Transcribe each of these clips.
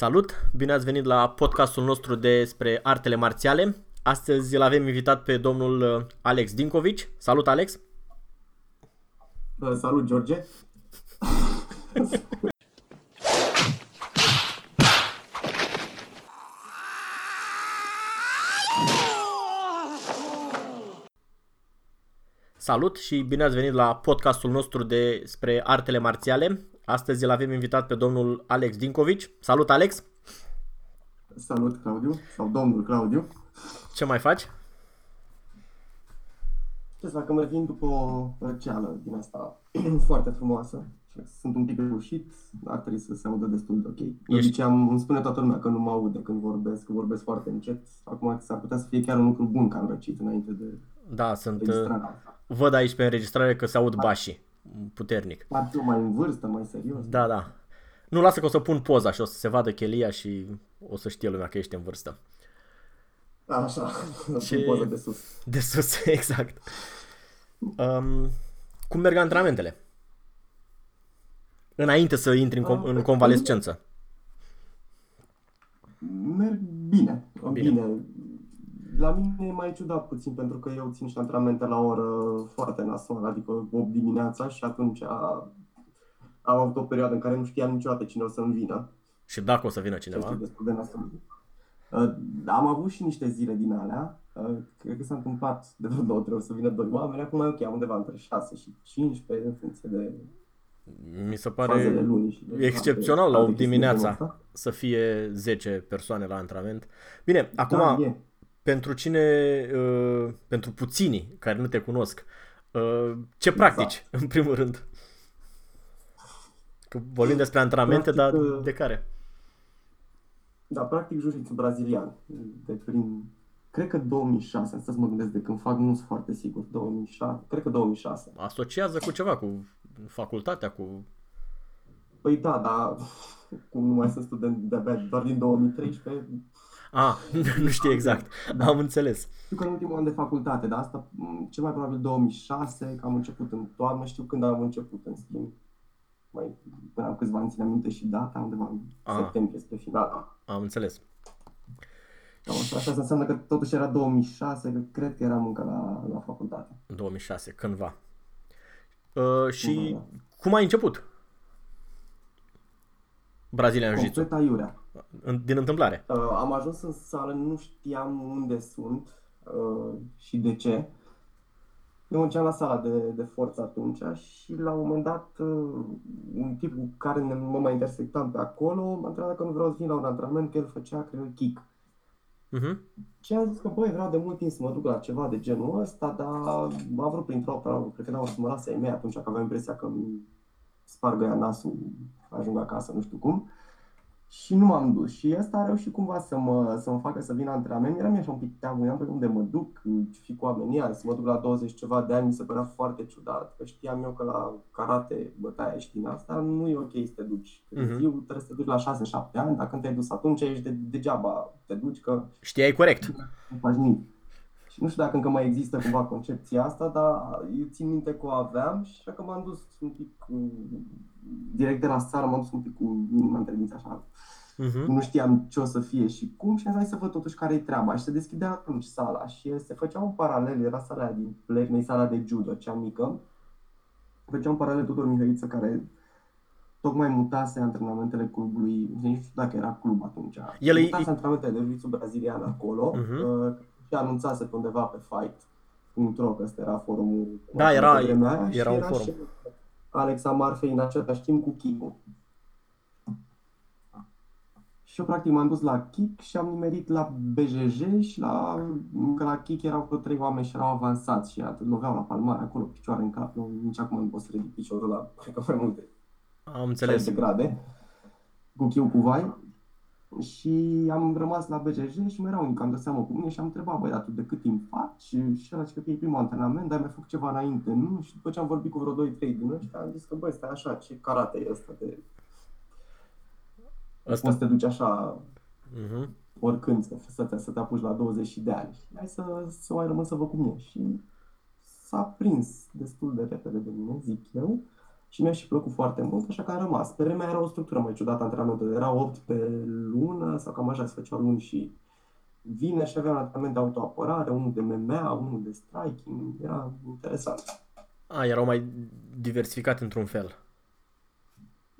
Salut! Bine ați venit la podcastul nostru despre artele marțiale. Astăzi îl avem invitat pe domnul uh, Alex Dincovici. Salut, Alex! Salut, George! Salut și bine ați venit la podcastul nostru despre artele marțiale. Astăzi îl avem invitat pe domnul Alex Dincovici. Salut, Alex! Salut, Claudiu, sau domnul Claudiu. Ce mai faci? Ce să fac, că mă vin după o răceală din asta foarte frumoasă. Sunt un pic reușit, ar trebui să se audă destul de ok. Ești... Deci am, îmi spune toată lumea că nu mă aude când vorbesc, că vorbesc foarte încet. Acum s-ar putea să fie chiar un lucru bun că am răcit înainte de Da, sunt... Văd aici pe înregistrare că se aud da. bașii puternic. Ar fi mai în vârstă, mai serios. Da, da. Nu lasă că o să pun poza și o să se vadă chelia și o să știe lumea că ești în vârstă. Așa, și... poză de sus. De sus, exact. Um, cum merg antrenamentele? Înainte să intri în, com- în convalescență. Merg bine. bine. bine. La mine e mai ciudat puțin, pentru că eu țin și antrenamente la oră foarte nasoală, adică 8 dimineața și atunci a, am avut o perioadă în care nu știam niciodată cine o să-mi vină. Și dacă o să vină cineva? Destul de Uh, am avut și niște zile din alea, uh, cred că s-a întâmplat de vreo două, trei să vină doi oameni, acum e ok, am undeva între 6 și 15 în funcție de mi se pare excepțional la 8 dimineața să fie 10 persoane la antrenament. Bine, acum, da, pentru cine, uh, pentru puținii care nu te cunosc, uh, ce exact. practici, în primul rând? Că vorbim despre antrenamente, Practic, dar uh, de care? Da, practic jiu brazilian. De prin, cred că 2006, asta să mă gândesc de când fac, nu sunt foarte sigur, 2006, cred că 2006. Asociază cu ceva, cu facultatea, cu... Păi da, dar cum nu mai sunt student de abia doar din 2013, Ah, nu știu exact. Da. Am înțeles. Știu că în ultimul an de facultate, dar asta cel mai probabil 2006, că am început în toamnă, știu când am început, în schimb. Mai, până am câțiva ani țin aminte și data, undeva în ah. septembrie spre final. Am înțeles. Cam așa, asta înseamnă că totuși era 2006, că cred că eram încă la, la facultate. 2006, cândva. Uh, și da, da. cum ai început? Brazilian Jiu-Jitsu. Complet aiurea. Din întâmplare. Uh, am ajuns în sală, nu știam unde sunt uh, și de ce. Eu mergeam la sala de, de forță atunci și la un moment dat uh, un tip cu care ne, mă mai intersectam pe acolo m-a întrebat dacă nu vreau să vin la un antrenament, că el făcea, cred, kick. Uh-huh. Și am zis că, băi, vreau de mult timp să mă duc la ceva de genul ăsta, dar m-a vrut printr-o cred că n-au să mă lase ai mei atunci, că aveam impresia că îmi spargă ea nasul, ajung acasă, nu știu cum. Și nu m-am dus. Și asta a reușit cumva să mă, să mă facă să vin la antrenament. Eram așa un pic teamă, pe unde mă duc, ce fi cu oamenii să mă duc la 20 ceva de ani, mi se părea foarte ciudat. Că știam eu că la karate, bătaia și din asta, nu e ok să te duci. Uh-huh. trebuie să te duci la 6-7 ani, dacă nu te-ai dus atunci, ești de, degeaba te duci, că... Știai corect. Nu faci nimic. Și nu știu dacă încă mai există cumva concepția asta, dar eu țin minte că o aveam și așa că m-am dus un pic direct de la țară, m-am dus un pic cu inima întrebiți așa. Uh-huh. Nu știam ce o să fie și cum și am zis să văd totuși care e treaba. Și se deschidea atunci sala și se făcea un paralel, era sala din Plernei, sala de judo, cea mică. Făcea un paralel Tudor Mihăiță care tocmai mutase antrenamentele clubului, nu știu dacă era club atunci. El mutase e... antrenamentele de jiu brazilian acolo uh-huh. Și anunțase pe undeva pe fight.ro că ăsta era forumul. Da, era, era, era un forum. Alex Amarfei în același timp cu Kimu. Și eu practic m-am dus la Kik și am nimerit la BJJ și la, că la Kik erau vreo trei oameni și erau avansați și atât loveau la palmare acolo, picioare în cap. Eu nici acum nu pot să ridic piciorul la, cred că mai multe. Am înțeles. de grade. Cu chiu cu vai. Și am rămas la BJJ și mai erau încă, am dat seama cu mine și am întrebat, băi, dar tu de cât timp faci? Și ăla zice că e primul antrenament, dar ai mai făcut ceva înainte, nu? Și după ce am vorbit cu vreo 2-3 din ăștia, am zis că, băi, stai așa, ce karate e ăsta de... Asta... Poți să te duci așa uh-huh. oricând, să, să, te, să te apuci la 20 de ani. Hai să, să mai rămân să văd cum e. Și s-a prins destul de repede de mine, zic eu. Și mi-a și plăcut foarte mult, așa că am rămas. Pe vremea era o structură mai ciudată antrenamentul, era 8 pe lună sau cam așa se făcea luni și vine și avea un antrenament de autoapărare, unul de MMA, unul de striking, era interesant. A, erau mai diversificat într-un fel.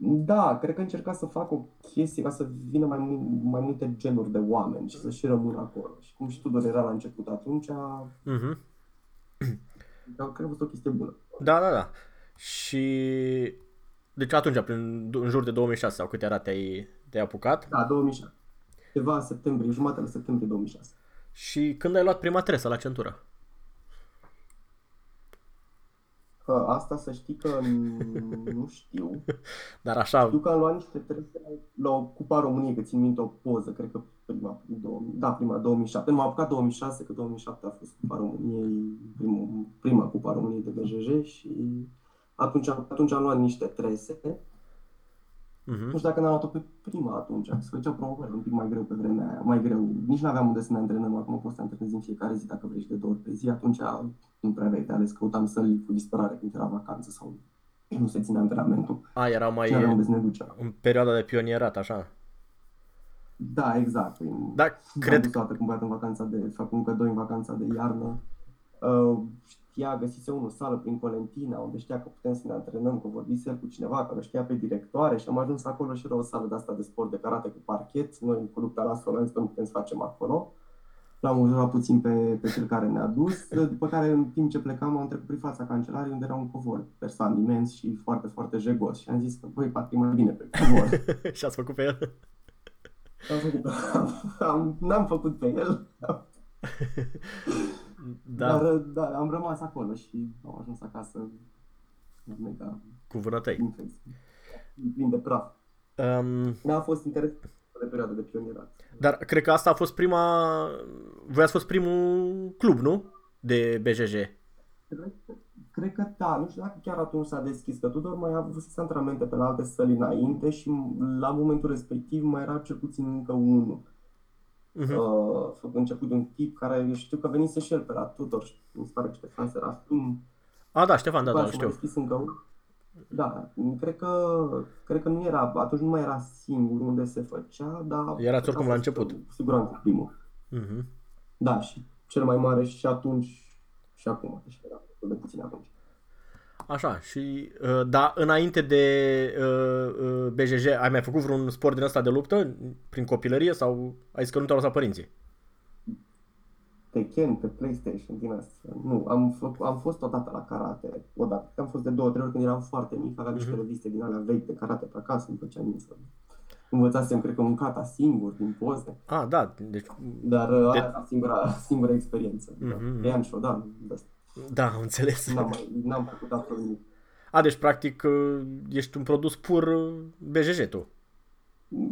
Da, cred că încerca să fac o chestie ca să vină mai, mai multe genuri de oameni și să și rămână acolo. Și cum și Tudor era la început atunci, uh-huh. cred că a fost o chestie bună. Da, da, da. Și deci atunci, prin, în jur de 2006 sau câte era te-ai, te-ai apucat? Da, 2006. Ceva în septembrie, jumătate de septembrie 2006. Și când ai luat prima tresă la centură? Că asta să știi că nu știu. Dar așa... Știu că am luat niște trese la o Cupa României, că țin minte o poză, cred că prima, da, prima, 2007. Nu m-am apucat 2006, că 2007 a fost Cupa României, prima, prima Cupa României de BJJ și atunci, atunci am luat niște trese Uh-huh. Nu știu dacă n-am luat-o pe prima atunci, se făceau promovări un pic mai greu pe vremea aia, mai greu. Nici nu aveam unde să ne antrenăm, acum poți să antrenezi în fiecare zi dacă vrei și de două ori pe zi, atunci nu prea aveai de ales, căutam să-l cu disperare când era vacanță sau nu se ține antrenamentul. A, era mai nu unde să ne ducea. în perioada de pionierat, așa? Da, exact. Da, cred... Toată când în vacanța de, fac încă doi în vacanța de iarnă. Uh, știa, găsise unul sală prin Colentina, unde știa că putem să ne antrenăm, că vorbise el cu cineva, că știa pe directoare și am ajuns acolo și era o sală de asta de sport de karate cu parchet. Noi cu lupta la Solenț, că nu putem să facem acolo. L-am ujurat puțin pe, pe cel care ne-a dus, după care în timp ce plecam am trecut prin fața cancelariei unde era un covor persan imens și foarte, foarte jegos și am zis că voi parcă mai bine pe covor. și ați făcut pe el? Am făcut, am, n-am făcut pe el, da. Dar da, am rămas acolo și am ajuns acasă mega... Cu vânătăi. Plin de praf. Um, da, a fost interesant de perioada de pionierat. Dar cred că asta a fost prima... Voi ați fost primul club, nu? De BJJ. Cred, cred că da, nu știu dacă chiar atunci s-a deschis, că Tudor mai a avut antrenamente pe la alte săli înainte și la momentul respectiv mai era cel puțin încă unul uh-huh. uh, început de un tip care știu că venise și el pe la Tudor, mi se pare că Ștefan Serafim. A, da, Ștefan, da, da, știu. Deschis încă da, cred că, cred că nu era, atunci nu mai era singur unde se făcea, dar... Erați oricum la început. Cu siguranță primul. Uh-huh. Da, și cel mai mare și atunci și acum, deci era de puțin atunci. Așa, și, uh, da, înainte de uh, uh BJJ, ai mai făcut vreun sport din ăsta de luptă, prin copilărie, sau ai zis că nu te-au lăsat părinții? Tekken pe PlayStation din asta. Nu, am, fă, am fost odată la karate, odată. Am fost de două, trei ori când eram foarte mic, aveam niște uh-huh. reviste din alea vechi de karate pe acasă, îmi plăcea mie să învățasem, cred că un kata singur, din poze. Ah, da, deci... Dar de... Uh, aia a singura, singura experiență. Uh-huh. Da. și da, de asta. Da, am înțeles. N-am, n-am făcut absolut nimic. A, deci practic uh, ești un produs pur uh, BJJ tu.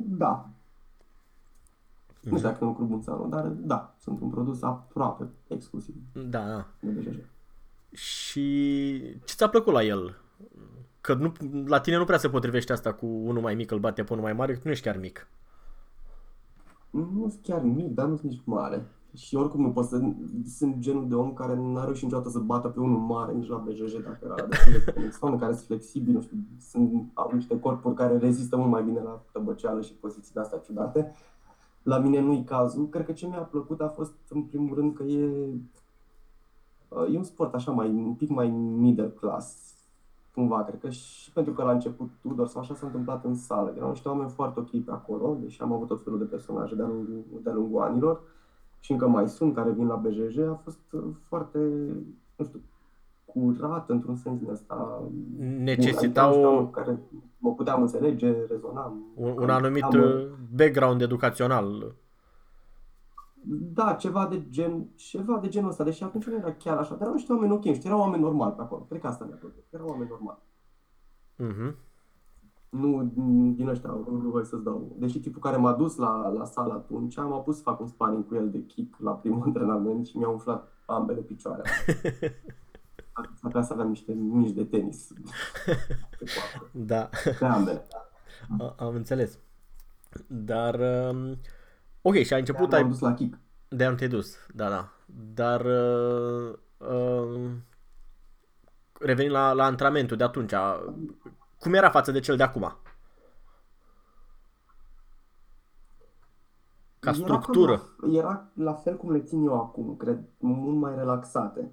Da. Mm. Nu știu dacă e un club în dar da, sunt un produs aproape exclusiv. Da, da. De BJJ. Și ce ți-a plăcut la el? Că nu, la tine nu prea se potrivește asta cu unul mai mic îl bate pe unul mai mare, că nu ești chiar mic. Nu sunt chiar mic, dar nu sunt nici mare. Și oricum nu pot să... Sunt genul de om care nu are reușit niciodată să bată pe unul mare, nici la BJJ dacă era de Sunt care sunt flexibili, nu știu, sunt, au niște corpuri care rezistă mult mai bine la tăbăceală și poziții de astea ciudate. La mine nu-i cazul. Cred că ce mi-a plăcut a fost, în primul rând, că e, e un sport așa mai, un pic mai middle class, cumva. Cred că și pentru că la început Tudor sau așa s-a întâmplat în sală. Erau niște oameni foarte ok pe acolo, deși am avut tot felul de personaje de-a lungul, de-a lungul anilor și încă mai sunt care vin la BJJ, a fost uh, foarte, nu știu, curat într-un sens din asta. Necesita o... Care mă puteam înțelege, rezonam. Un, un anumit am, uh, background educațional. Da, ceva de gen, ceva de genul ăsta, deși atunci nu era chiar așa, dar erau niște oameni ok, știi, erau oameni normali pe acolo, cred că asta mi-a plăcut, erau oameni normali. Uh-huh. Nu din ăștia, nu voi să-ți dau. Deși tipul care m-a dus la, la sală atunci, m-a pus să fac un sparring cu el de kick la primul antrenament și mi-a umflat ambele picioare. Acasă aveam niște mici de tenis. da. Pe ambele. Da. Am înțeles. Dar, um, ok, și ai început... De-am ai... dus la kick. De-am te dus, da, da. Dar, uh, uh, revenind la, la antrenamentul de atunci, cum era față de cel de acum? Ca structură. Era, la, era la fel cum le țin eu acum, cred, mult mai relaxate.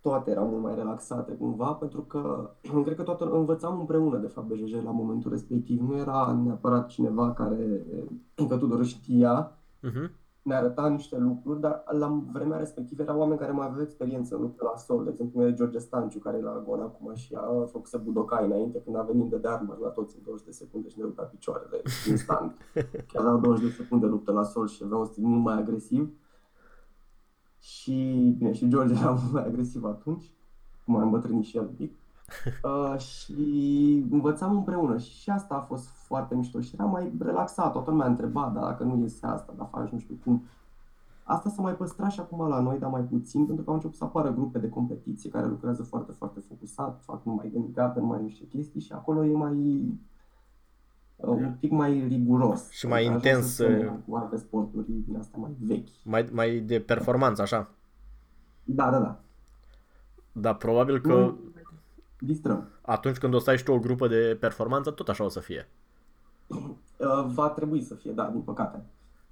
Toate erau mult mai relaxate cumva, pentru că cred că toată învățam împreună, de fapt, BJJ la momentul respectiv. Nu era neapărat cineva care încă Tudor știa, uh-huh ne arăta niște lucruri, dar la vremea respectivă erau oameni care mai aveau experiență în luptă la sol. De exemplu, e George Stanciu, care e la Gon acum și a făcut să budokai înainte, când a venit de Darmar la toți în 20 de secunde și ne rupa picioarele instant. Chiar aveau 20 de secunde luptă la sol și avea un stil mult mai agresiv. Și, bine, și George era mult mai agresiv atunci, cum mai îmbătrânit și el un pic. Uh, și învățam împreună și asta a fost foarte mișto și era mai relaxat. Toată lumea întreba, dar dacă nu iese asta, dar faci nu știu cum. Asta s-a mai păstrat și acum la noi, dar mai puțin, pentru că au început să apară grupe de competiție care lucrează foarte, foarte focusat, fac numai gândicate, numai niște chestii și acolo e mai uh, un pic mai riguros. Și mai intens. Uh, cu alte sporturi din astea mai vechi. Mai, mai de performanță, așa. Da, da, da. Da, probabil că... Nu, distrăm. Atunci când o să ai și tu o grupă de performanță, tot așa o să fie. Uh, va trebui să fie, da, din păcate.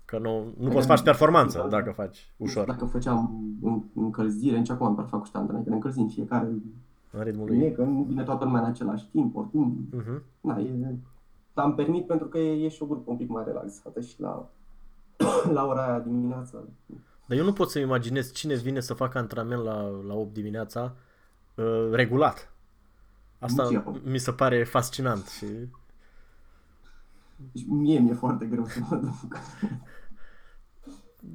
Că nu, nu poți să faci performanță da, dacă faci ușor. Dacă făceam încălzire, nici acum îmi fac cu ștandă, că ne încălzim fiecare în ritmul lui. E că nu vine toată lumea în același timp, oricum. Uh-huh. Na, e, am permit pentru că e, e și o grupă un pic mai relaxată și la, la ora aia dimineața. Dar eu nu pot să-mi imaginez cine vine să facă antrenament la, la 8 dimineața uh, regulat. Asta mi se pare fascinant și... Deci mie mi-e foarte greu să mă duc.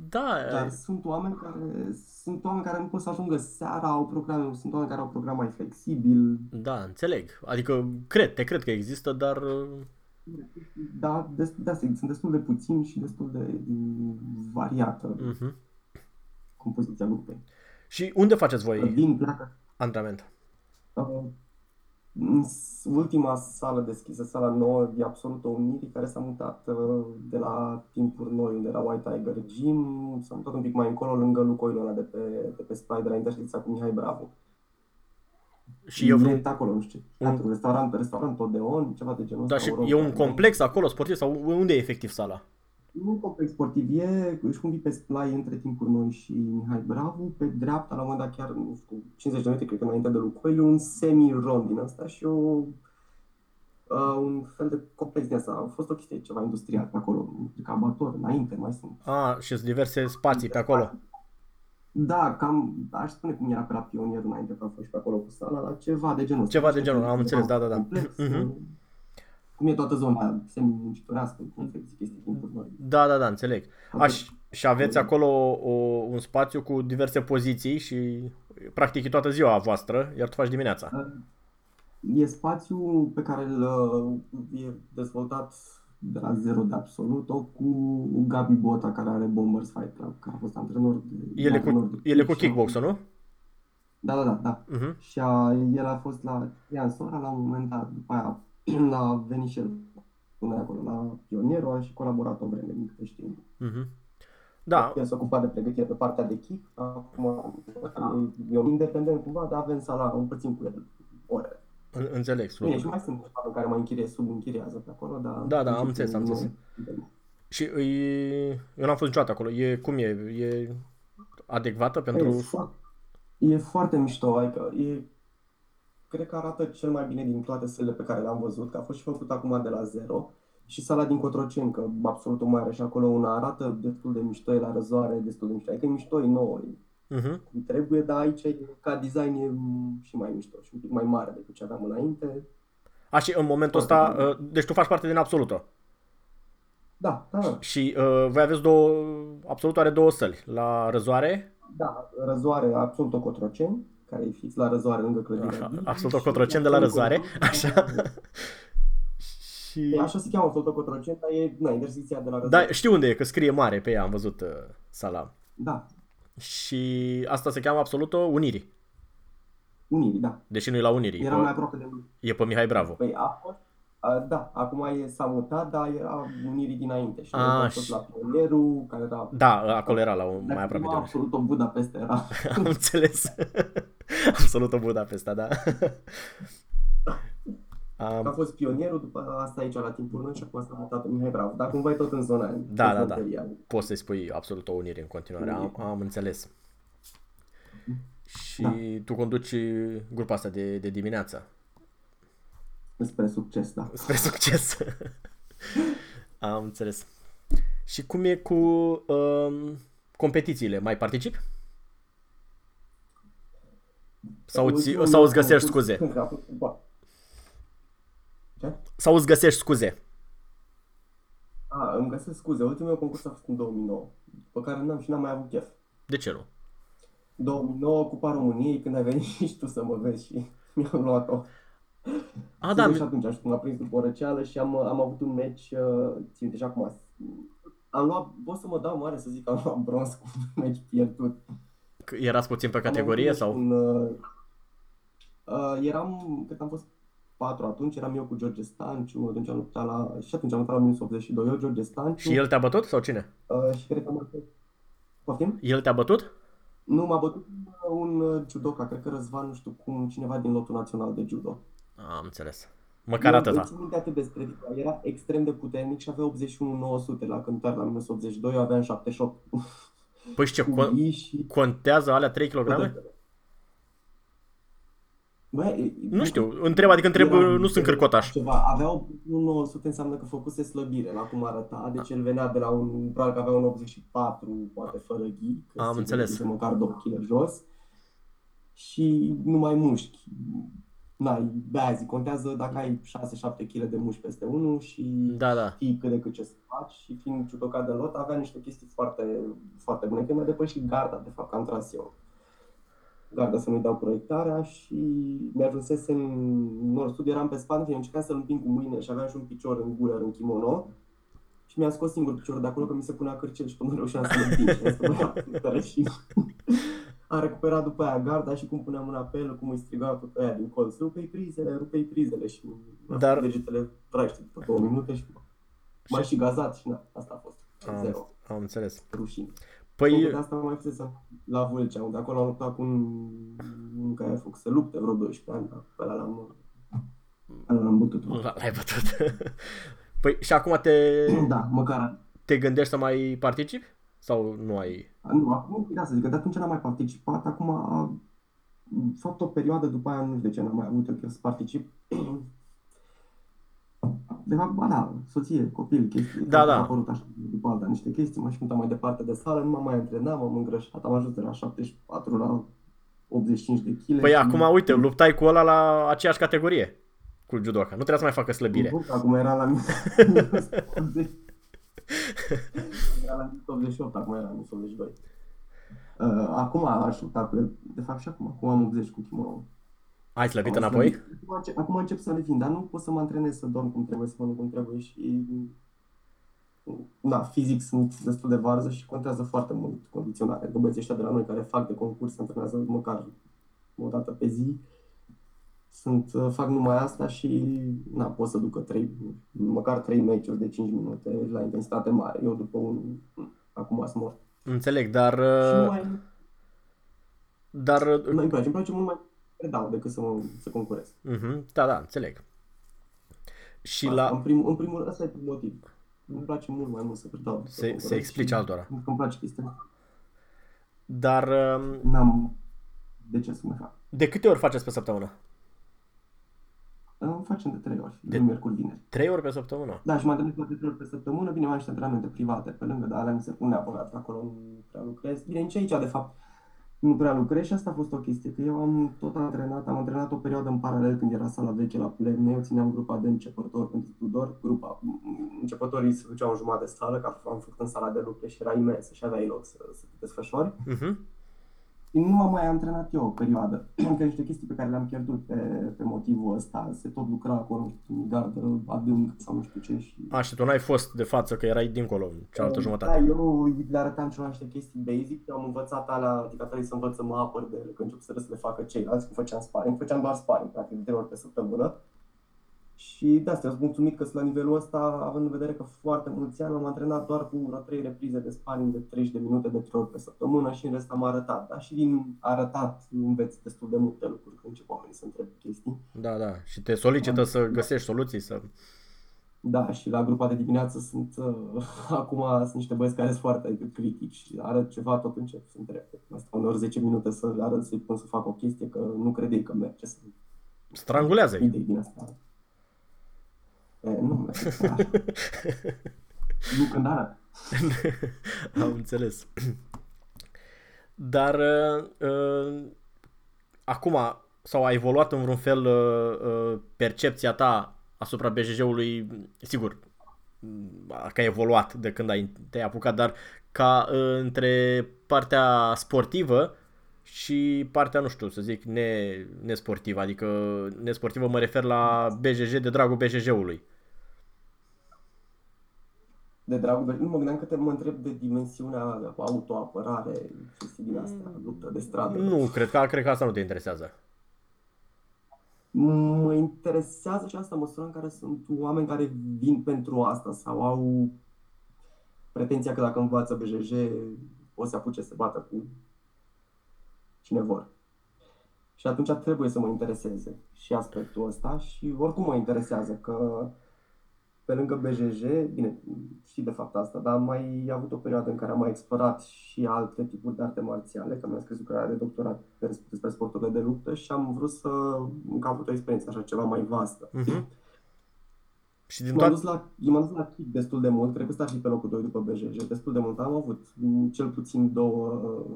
Da. Dar sunt oameni care sunt oameni care nu pot să ajungă seara, au programe, sunt oameni care au program mai flexibil. Da, înțeleg. Adică cred, te cred că există, dar da, de, da, sunt destul de puțini și destul de variată uh-huh. compoziția grupei. Și unde faceți voi Vin, pleacă. antrenament? Uh, ultima sală deschisă, sala nouă, e absolut o unire, care s-a mutat uh, de la timpuri noi, unde era White Tiger Gym, s-a mutat un pic mai încolo, lângă lucoilul ăla de pe, de pe Spider, la intersecția cu Mihai Bravo. Și eu vreau... acolo, nu știu ce, un... restaurant, restaurant Odeon, ceva de genul Da, și e un complex acolo sportiv sau unde e efectiv sala? Nu complex sportiv, e, își cum pe splai între timpuri noi și Mihai Bravo, pe dreapta, la un moment dat chiar, nu știu, 50 de metri, cred că înainte de Lucoil, un semi-rond din asta și o, uh, un fel de complex din asta. A fost o chestie ceva industrial pe acolo, cred că abator, înainte mai sunt. Ah, și sunt diverse spații pe acolo. Da, cam, aș spune cum era pe la Pionier înainte, că am fost și pe acolo cu sala, la ceva de genul Ceva de genul, am înțeles, da, da, da. Complex, uh-huh cum e toată zona semi-muncitorească, confecții, chestii din noi. Da, da, da, înțeleg. Aș, și aveți acolo o, un spațiu cu diverse poziții și practic e toată ziua voastră, iar tu faci dimineața. E spațiu pe care îl e dezvoltat de la zero de absolut cu Gabi Bota, care are Bombers Fight Club, care a fost antrenor de... El e cu, el e cu kickbox nu? Da, da, da. da. Uh-huh. Și a, el a fost la Ian Sora la un moment dat, după aia la venit și el până acolo, la Pionierul, am și colaborat o vreme, din câte știu. Mm-hmm. Da. El s-a ocupat de pregătire pe partea de kick, acum e independent cumva, dar avem sala, împărțim cu el ore. Înțeleg, Bine, și mai sunt oameni care mă închirie, subînchiriază pe acolo, dar... Da, da, am înțeles, am înțeles. Și e, eu n-am fost niciodată acolo, e, cum e, e adecvată pentru... E, foarte, e foarte mișto, adică e cred că arată cel mai bine din toate sălile pe care le-am văzut, că a fost și făcut acum de la zero. Și sala din Cotroceni, că absolut o mare și acolo una arată destul de mișto, e la răzoare, destul de mișto. Adică e mișto, e nouă, uh-huh. cum trebuie, dar aici ca design e și mai mișto și un pic mai mare decât ce aveam înainte. A, și în momentul ăsta, uh, deci tu faci parte din Absolută. Da, da. da. Și uh, voi aveți două, Absolut are două săli, la Răzoare? Da, Răzoare, Absolut Cotroceni care e fix la răzoare lângă clădirea. Așa, absolut o cotrocen de la răzoare, așa. și... Așa se cheamă absolut cotrocen, dar e na, intersecția de la răzoare. Da, știu unde e, că scrie mare pe ea, am văzut uh, sala. Da. Și asta se cheamă absolut Unirii. Unirii, da. Deși nu e la Unirii. Era mai aproape de E pe Mihai Bravo. Păi a fost da, acum e, s-a mutat, dar era unirii dinainte și a, și... la Pionerul, care era... Da, acolo era la un, mai aproape de absolut o Budapesta era. Am înțeles. Absolut o Budapesta, da. Um, a fost pionierul, după asta aici la timpul meu și acum asta a mutat în Mihai Bravo. Dar cumva e tot în zona aia. Da, da, da. Poți să-i spui absolut o unire în continuare. Am, am înțeles. Și da. tu conduci grupa asta de, de dimineață. Spre succes, da. Spre succes. am înțeles. Și cum e cu um, competițiile? Mai participi? Sau, ți, sau îți găsești scuze? Ce? Sau îți găsești scuze? A, îmi găsesc scuze. Ultimul meu concurs a fost în 2009, pe care n-am și n-am mai avut chef. De ce nu? 2009, Cupa României, când ai venit și tu să mă vezi și mi-am luat-o. A, da. Și atunci, și când a prins după răceală și am, am avut un meci, uh, țin deja acum, am luat, pot să mă dau mare să zic că am luat bronz cu un meci pierdut. Erați puțin pe categorie sau? Un, uh, uh, eram, cât am fost 4 atunci, eram eu cu George Stanciu, atunci am luptat la, și atunci am luptat la minus 82, eu, George Stanciu. Și el te-a bătut sau cine? Uh, și cred că am Poftim? El te-a bătut? Nu, m-a bătut un uh, judoka, cred că Răzvan, nu știu cum, cineva din lotul național de judo. Am înțeles. Măcar atâta. Eu minte atât despre era extrem de puternic și avea 81-900 la cântare, la minus 82, eu aveam 78. Păi și ce, con- și... contează alea 3 kg? Bă, nu știu, întreb, adică întreb, nu sunt cârcotaș. Ceva. Avea un 900 înseamnă că făcuse slăbire la cum arăta, deci el venea de la un, probabil că avea un 84, poate fără ghi, că Am înțeles. măcar 2 kg jos și nu mai mușchi. N-ai, de zic, contează dacă ai 6-7 kg de mușchi peste unul și da, da. știi cât de cât ce să faci și fiind judocat de lot, avea niște chestii foarte, foarte bune. Când mi-a depășit garda, de fapt, că am tras eu garda să nu-i dau proiectarea și mi-ajunsese în nord sud, eram pe spate și încercam să-l împing cu mâine și aveam și un picior în gură, în kimono. Și mi-a scos singur piciorul de acolo că mi se punea cârcel și până nu reușeam să-l împing. și a recuperat după aia garda și cum puneam mâna pe el, cum îi striga tot aia din colț, rupe-i prizele, rupe-i prizele și Dar... degetele traște după două minute și mai și gazat și na, asta a fost. Am, Zero. am înțeles. Rușine. Păi... De asta mai fusese la Vâlcea, unde acolo am luptat cu un, un care a făcut să lupte vreo 12 ani, dar pe ăla l-am, l-am bătut. L-ai bătut. păi și acum te... Da, măcar... Te gândești să mai participi? Sau nu ai... Nu, acum, da, să zic că de atunci n-am mai participat, acum a fapt o perioadă după aia, nu știu de ce n-am mai avut eu să particip, de fapt, ba da, soție, copil, chestii. Da, da. A apărut așa după alta niște chestii, m-aș muta mai departe de sală, nu m-am mai antrenat, m-am îngrășat, am ajuns de la 74 la 85 de kg. Păi și... acum, uite, luptai cu ăla la aceeași categorie cu judoka. Nu trebuie să mai facă slăbire. Nu, acum era la minus 80. era la minus 88, acum era la minus 82. Uh, acum aș lupta cu el, de fapt și acum, acum am 80 cu kimono. Ai slăbit înapoi? Acum încep, acum încep să revin, dar nu pot să mă antrenez să dorm cum trebuie, să mănânc cum trebuie și na, fizic sunt destul de varză și contează foarte mult condiționarea. De băieții ăștia de la noi care fac de concurs, se antrenează măcar o dată pe zi, sunt, fac numai asta și na, pot să ducă trei, măcar 3 meciuri de 5 minute la intensitate mare. Eu după un, acum sunt mort. Înțeleg, dar... Și mai... Dar... Îmi place, îmi place mult mai predau decât să, mă, să concurez. Mm-hmm. Da, da, înțeleg. Și Asta, la... În primul, în primul ăsta e motiv. Îmi place mult mai mult să predau. Se, să explici altora. Îmi place chestia Dar... Um... N-am de ce să mai fac. De câte ori faceți pe săptămână? Îmi facem de trei ori, de miercuri, vineri. Trei ori pe săptămână? Da, și mă întâlnesc de trei ori pe săptămână. Bine, mai am niște antrenamente private pe lângă, dar alea mi se pun neapărat acolo, nu prea lucrez. Bine, nici aici, de fapt, nu prea lucrez și asta a fost o chestie, că eu am tot antrenat, am antrenat o perioadă în paralel când era sala veche la Plerne, eu țineam grupa de începători pentru Tudor, grupa, începătorii se duceau în jumătate de sală, că am făcut în sala de lucru și era imensă și aveai loc să, să te desfășori. Uh-huh nu m-am mai antrenat eu o perioadă. Încă niște chestii pe care le-am pierdut pe, pe motivul ăsta. Se tot lucra acolo, în gardă adânc sau nu știu ce. Și... A, și tu n-ai fost de față, că erai dincolo, în cealaltă da, jumătate. Da, eu le arătam celor niște chestii basic. Eu am învățat alea, adică trebuie să învăț să mă apăr de ele, că încep să le facă ceilalți, cum făceam sparring. Făceam doar sparring, practic, de ori pe săptămână. Și de asta sunt mulțumit că sunt la nivelul ăsta, având în vedere că foarte mulți ani am antrenat doar cu vreo 3 reprize de sparring de 30 de minute de 3 ori pe săptămână și în rest am arătat. Dar și din arătat înveți destul de multe lucruri când încep oamenii să întreb chestii. Da, da. Și te solicită da. să găsești soluții, să... Da, și la grupa de dimineață sunt, uh, acum sunt niște băieți care sunt foarte critici și arăt ceva, tot încep să întreb. Asta uneori 10 minute să arăt, să-i pun să fac o chestie, că nu credeai că merge să... Strangulează-i. Idei din asta. E, nu, nu când arăt. Am înțeles. Dar uh, uh, acum, sau a evoluat în vreun fel uh, uh, percepția ta asupra BJJ-ului, sigur, că a evoluat de când ai, te-ai apucat, dar ca uh, între partea sportivă și partea, nu știu, să zic, ne, nesportivă, adică nesportivă mă refer la BJJ de dragul BJJ-ului de dragul Nu mă gândeam că te mă întreb de dimensiunea de autoapărare, chestii din asta, mm. luptă de stradă. Nu, cred că, cred că asta nu te interesează. Mă interesează și asta măsura în care sunt oameni care vin pentru asta sau au pretenția că dacă învață BJJ o să apuce să bată cu cine vor. Și atunci trebuie să mă intereseze și aspectul ăsta și oricum mă interesează că pe lângă BJJ, bine, știi de fapt asta, dar am mai avut o perioadă în care am mai explorat și alte tipuri de arte marțiale, că mi-am scris lucrarea de doctorat despre sporturile de luptă și am vrut să am avut o experiență așa ceva mai vastă. Uh-huh. Și din m-am, dus la, m-am dus la kick destul de mult, cred că sta și pe locul 2 după BJJ, destul de mult. Am avut cel puțin două uh,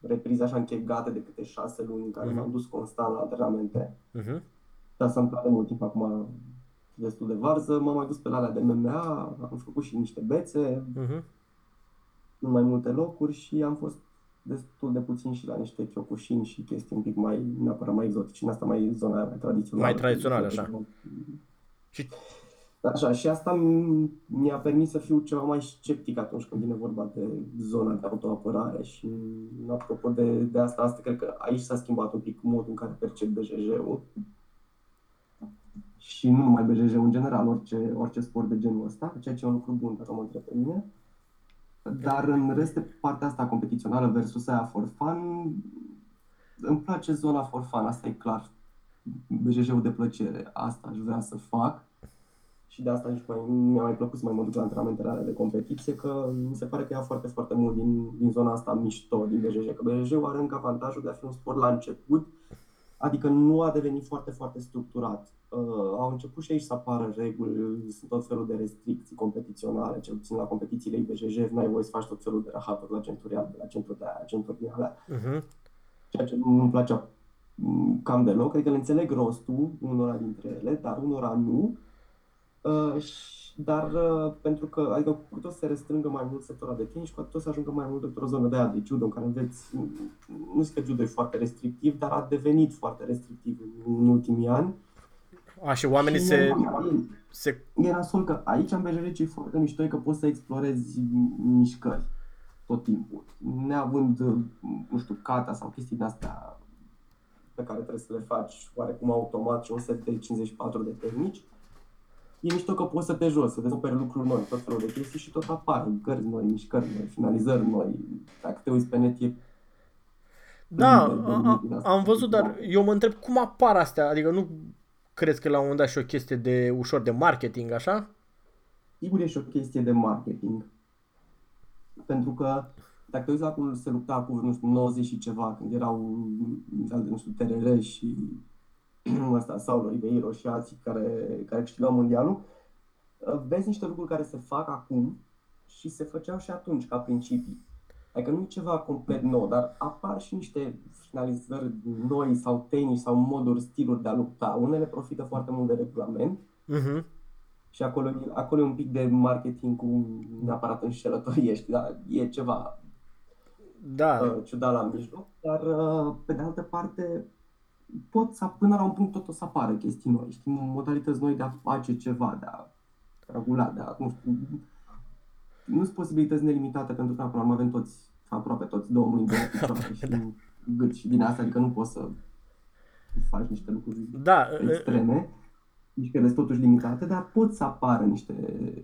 reprize așa închegate de câte șase luni în care uh-huh. m-am dus constant la antrenamente. Uh-huh. Dar s-a întâmplat de mult timp acum destul de varză, m-am mai dus pe la alea de MMA, am făcut și niște bețe uh-huh. în mai multe locuri și am fost destul de puțin și la niște Kyokushin și chestii un pic mai, neapărat mai exotice, în asta mai zona mai tradițională. Mai tradițională, așa. Și... Așa, și asta mi-a permis să fiu ceva mai sceptic atunci când vine vorba de zona de autoapărare și apropo de, de asta, asta cred că aici s-a schimbat un pic modul în care percep BJJ-ul și nu numai BJJ, în general, orice, orice sport de genul ăsta, ceea ce e un lucru bun dacă mă întreb pe mine. Dar în rest, de partea asta competițională versus aia for fun, îmi place zona for fun, asta e clar. BJJ-ul de plăcere, asta aș vrea să fac. Și de asta nici mai, mi-a mai plăcut să mai mă duc la antrenamentele alea de competiție, că mi se pare că ia foarte, foarte mult din, din zona asta mișto, din BJJ. Că BJJ-ul are încă avantajul de a fi un sport la început, adică nu a devenit foarte, foarte structurat uh, au început și aici să apară reguli, sunt tot felul de restricții competiționale, cel puțin la competițiile IBJJ, nu ai voie să faci tot felul de rahaturi la centuri albe, la centuri de aia, centuri din alea. Uh-huh. Ceea ce nu-mi plăcea mm, cam deloc, adică le înțeleg rostul unora dintre ele, dar unora nu. Uh, dar uh, pentru că, adică cu cât o să se restrângă mai mult sectorul de tenis, cu atât o să ajungă mai mult într-o zonă de aia de judo, în care înveți, nu zic că judo e foarte restrictiv, dar a devenit foarte restrictiv în ultimii ani a, și oamenii și se, se... E nasol că aici în BJJ ce e foarte mișto e că poți să explorezi mișcări tot timpul. Neavând, nu știu, cata sau chestii de-astea pe care trebuie să le faci oarecum automat și un set de 54 de tehnici, e mișto că poți să te joci, să descoperi lucruri noi, tot felul de chestii și tot apar gări noi, mișcări noi, finalizări noi. Dacă te uiți pe net, e da, a, am văzut, dar eu mă întreb cum apar astea, adică nu Crezi că la un moment dat și o chestie de ușor de marketing, așa? Sigur e și o chestie de marketing. Pentru că dacă te uiți la cum se lupta cu, nu știu, 90 și ceva, când erau, nu știu, TRR și ăsta, Saulo Ribeiro și alții care, care câștigau mondialul, vezi niște lucruri care se fac acum și se făceau și atunci ca principii. Adică nu e ceva complet nou, dar apar și niște finalizări noi sau tenis sau moduri, stiluri de a lupta. Unele profită foarte mult de regulament uh-huh. și acolo, acolo e un pic de marketing cu neapărat înșelătorie, știi, dar e ceva da. uh, ciudat la mijloc. Dar, uh, pe de altă parte, pot să, până la un punct tot o să apară chestii noi, știi, modalități noi de a face ceva, de a regula, de a, nu știu, nu sunt posibilități nelimitate pentru că, până avem toți, aproape toți, două mâini, două picioare și da. gât și din asta, adică nu poți să faci niște lucruri da, extreme. mișcările sunt totuși limitate, dar pot să apară niște,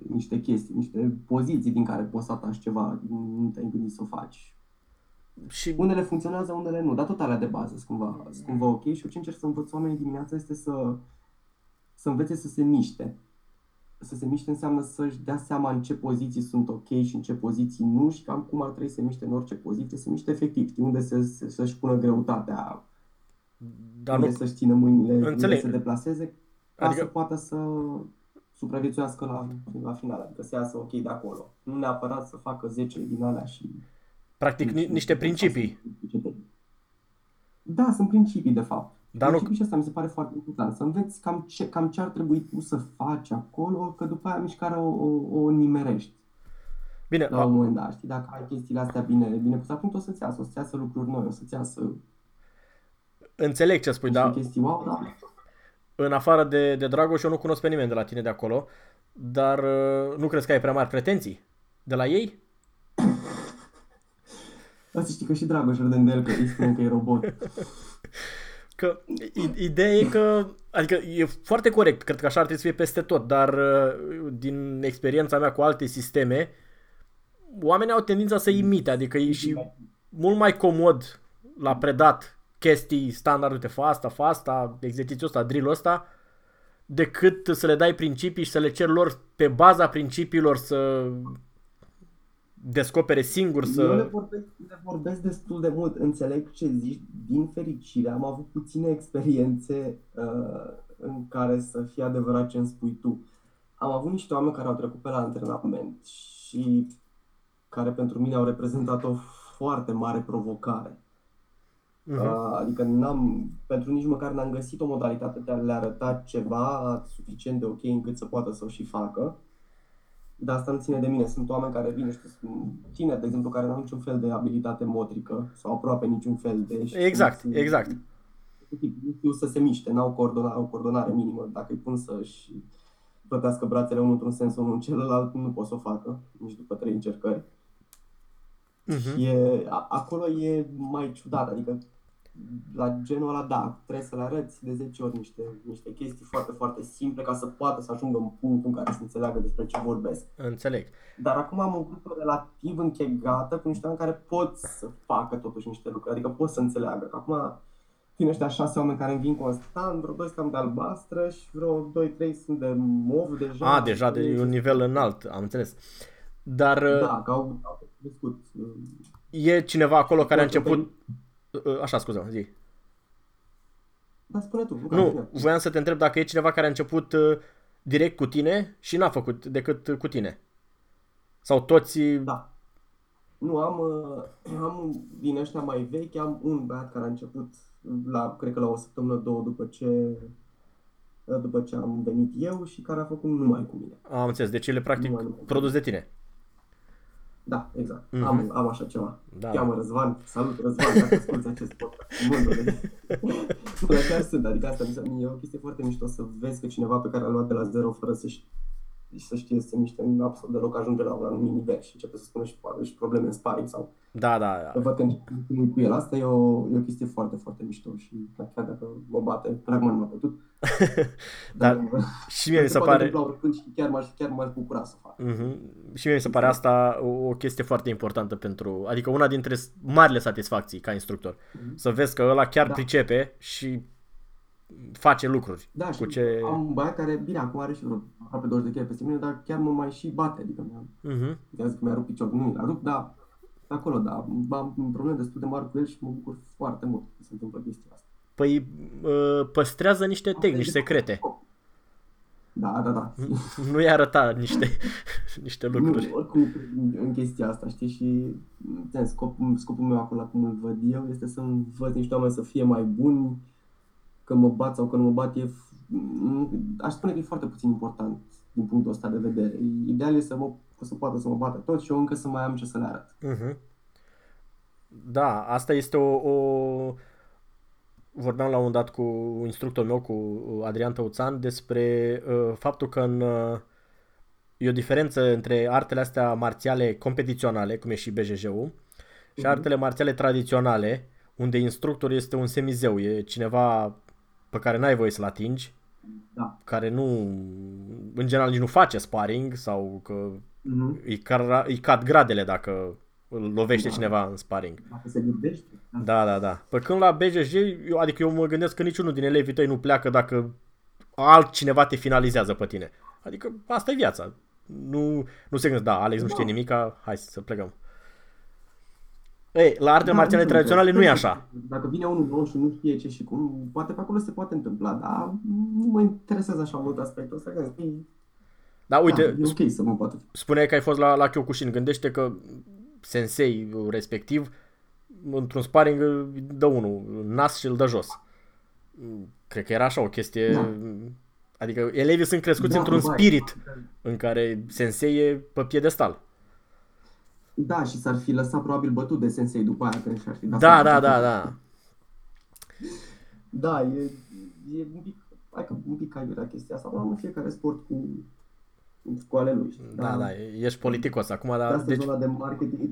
niște chestii, niște poziții din care poți să atași ceva, nu te-ai gândit să o faci. Și... Unele funcționează, unele nu, dar tot alea de bază sunt cumva, sunt cumva ok și eu ce încerc să învăț oamenii dimineața este să, să învețe să se miște. Să se miște înseamnă să-și dea seama în ce poziții sunt ok și în ce poziții nu și cam cum ar trebui să se miște în orice poziție, să se miște efectiv, știi unde să, să, să-și pună greutatea, dar unde nu... să-și țină mâinile, Înțeleg. unde să se deplaseze, ca adică... să poată să supraviețuiască la, la final, adică să iasă ok de acolo. Nu neapărat să facă 10 din alea și... Practic ni- niște principii. Da, sunt principii de fapt. Dar principii nu... și asta mi se pare foarte important. Să înveți cam ce, cam ce ar trebui tu să faci acolo, că după aia mișcarea o, o, o nimerești. Bine, la un moment dat, știi, dacă ai chestiile astea bine, bine pus atunci o să-ți iasă, o să-ți iasă lucruri noi, o să-ți iasă... Înțeleg ce spui, dar... Chestii, wow, da în afară de, de Dragoș, eu nu cunosc pe nimeni de la tine de acolo, dar uh, nu crezi că ai prea mari pretenții de la ei? Da, să știi că și Dragoș râdând de el că îi spune că e robot. Că ideea e că, adică e foarte corect, cred că așa ar trebui să fie peste tot, dar uh, din experiența mea cu alte sisteme, oamenii au tendința să imite, adică e și mult mai comod la predat chestii standard, uite, fa asta, fa asta, exercițiul ăsta, drill ăsta, decât să le dai principii și să le cer lor pe baza principiilor să descopere singur să... Eu le vorbesc, le vorbesc destul de mult, înțeleg ce zici, din fericire am avut puține experiențe uh, în care să fie adevărat ce îmi spui tu. Am avut niște oameni care au trecut pe la antrenament și care pentru mine au reprezentat o foarte mare provocare. Uh-huh. Adică n-am, pentru nici măcar n-am găsit o modalitate de a le arăta ceva suficient de ok încât să poată să o și facă. Dar asta nu ține de mine. Sunt oameni care vin, știu, tineri, de exemplu, care nu au niciun fel de abilitate motrică sau aproape niciun fel de... Exact, nu, exact. Nu știu să se miște, n-au coordonare, au coordonare minimă. Dacă îi pun să-și plătească brațele unul într-un sens, unul în celălalt, nu pot să o facă, nici după trei încercări. Uh-huh. E, a, acolo e mai ciudat, adică la genul ăla, da, trebuie să le arăți de 10 ori niște, niște chestii foarte, foarte simple ca să poată să ajungă în punctul în care să înțeleagă despre ce vorbesc. Înțeleg. Dar acum am o grupă relativ închegată cu niște oameni care pot să facă totuși niște lucruri, adică pot să înțeleagă. Acum tine ăștia șase oameni care îmi vin constant, vreo doi sunt de albastră și vreo doi, trei sunt de mov deja. A, deja de un nivel înalt, am înțeles. Dar... Da, că au, au crescut. E cineva acolo care a început... Uh, așa, scuze zi. Da, spune tu. Nu, voiam să te întreb dacă e cineva care a început uh, direct cu tine și n-a făcut decât cu tine. Sau toți... Da. Nu, am, uh, am din ăștia mai vechi, am un băiat care a început la, cred că la o săptămână, două după ce după ce am venit eu și care a făcut numai cu mine. Am înțeles, deci el e practic produs de tine. Da, exact. Mm-hmm. Am, am așa ceva. Da. Cheamă Răzvan. Salut, Răzvan, dacă asculti acest podcast. nu, dar chiar sunt. Adică asta mi e o chestie foarte mișto să vezi că cineva pe care a luat de la zero fără să-și și să știe să se miște în absolut deloc, ajunge la un anumit nivel și începe să spună și, și probleme în sparring sau... Da, da, da. Văd că cu el. Asta e o, e o chestie foarte, foarte mișto și chiar dacă mă bate, pragman m-a bătut. dar, dar și mie mi se pare... Și chiar m-aș, chiar m-aș bucura să fac. Uh-huh. Și mie mi se pare asta o, o chestie foarte importantă pentru... Adică una dintre marile satisfacții ca instructor. Uh-huh. Să vezi că ăla chiar da. pricepe și face lucruri. Da, cu și ce... am un băiat care, bine, acum are și vreo aproape 20 de kg peste mine, dar chiar mă mai și bate, adică mi-a, uh-huh. că mi-a rupt picior, nu mi-a rupt, dar acolo, da, am probleme destul de mari cu el și mă bucur foarte mult că se întâmplă chestia asta. Păi ă, păstrează niște tehnici secrete. Da, da, da. Nu i arăta niște, niște lucruri. Nu, oricum în chestia asta, știi, și scopul, scopul meu acolo, cum îl văd eu, este să învăț niște oameni să fie mai buni, că mă bat sau că nu mă bat, e, aș spune că e foarte puțin important din punctul ăsta de vedere. Ideal e să, mă, să poată să mă bată tot și eu încă să mai am ce să le arăt. Uh-huh. Da, asta este o, o... Vorbeam la un dat cu instructorul meu, cu Adrian Tăuțan, despre uh, faptul că în, uh, e o diferență între artele astea marțiale competiționale, cum e și BJJ-ul, uh-huh. și mhm. artele marțiale tradiționale, unde instructorul este un semizeu, e cineva pe care n-ai voie să-l atingi, da. care nu, în general nici nu face sparring sau că mm-hmm. îi, car, îi cad gradele dacă îl lovește da. cineva în sparring. Dacă se gândește. Da, da, da. Pe când la BJJ, eu, adică eu mă gândesc că niciunul din elevii tăi nu pleacă dacă altcineva te finalizează pe tine. Adică asta e viața. Nu, nu se gândesc, da, Alex nu știe nimic, hai să plecăm. Ei, la artele da, marțiale tradiționale nu e așa. Dacă vine unul nou și nu știe ce și cum, poate pe acolo se poate întâmpla, dar nu mă interesează așa mult aspectul ăsta. Că da, uite, da, e ok să mă poate. Spuneai că ai fost la, la Kyokushin. Gândește că sensei respectiv într-un sparring dă unul nas și îl dă jos. Cred că era așa o chestie... Da. Adică elevii sunt crescuți da, într-un spirit în care sensei e pe piedestal. Da, și s-ar fi lăsat probabil bătut de sensei după aia când și-ar fi dat Da, da, da, da. Da, e, e un pic, hai că un pic aiurea chestia asta, în fiecare sport cu, cu ale lui. Da, da, da ești politicos acum, dar... De deci... zona de marketing,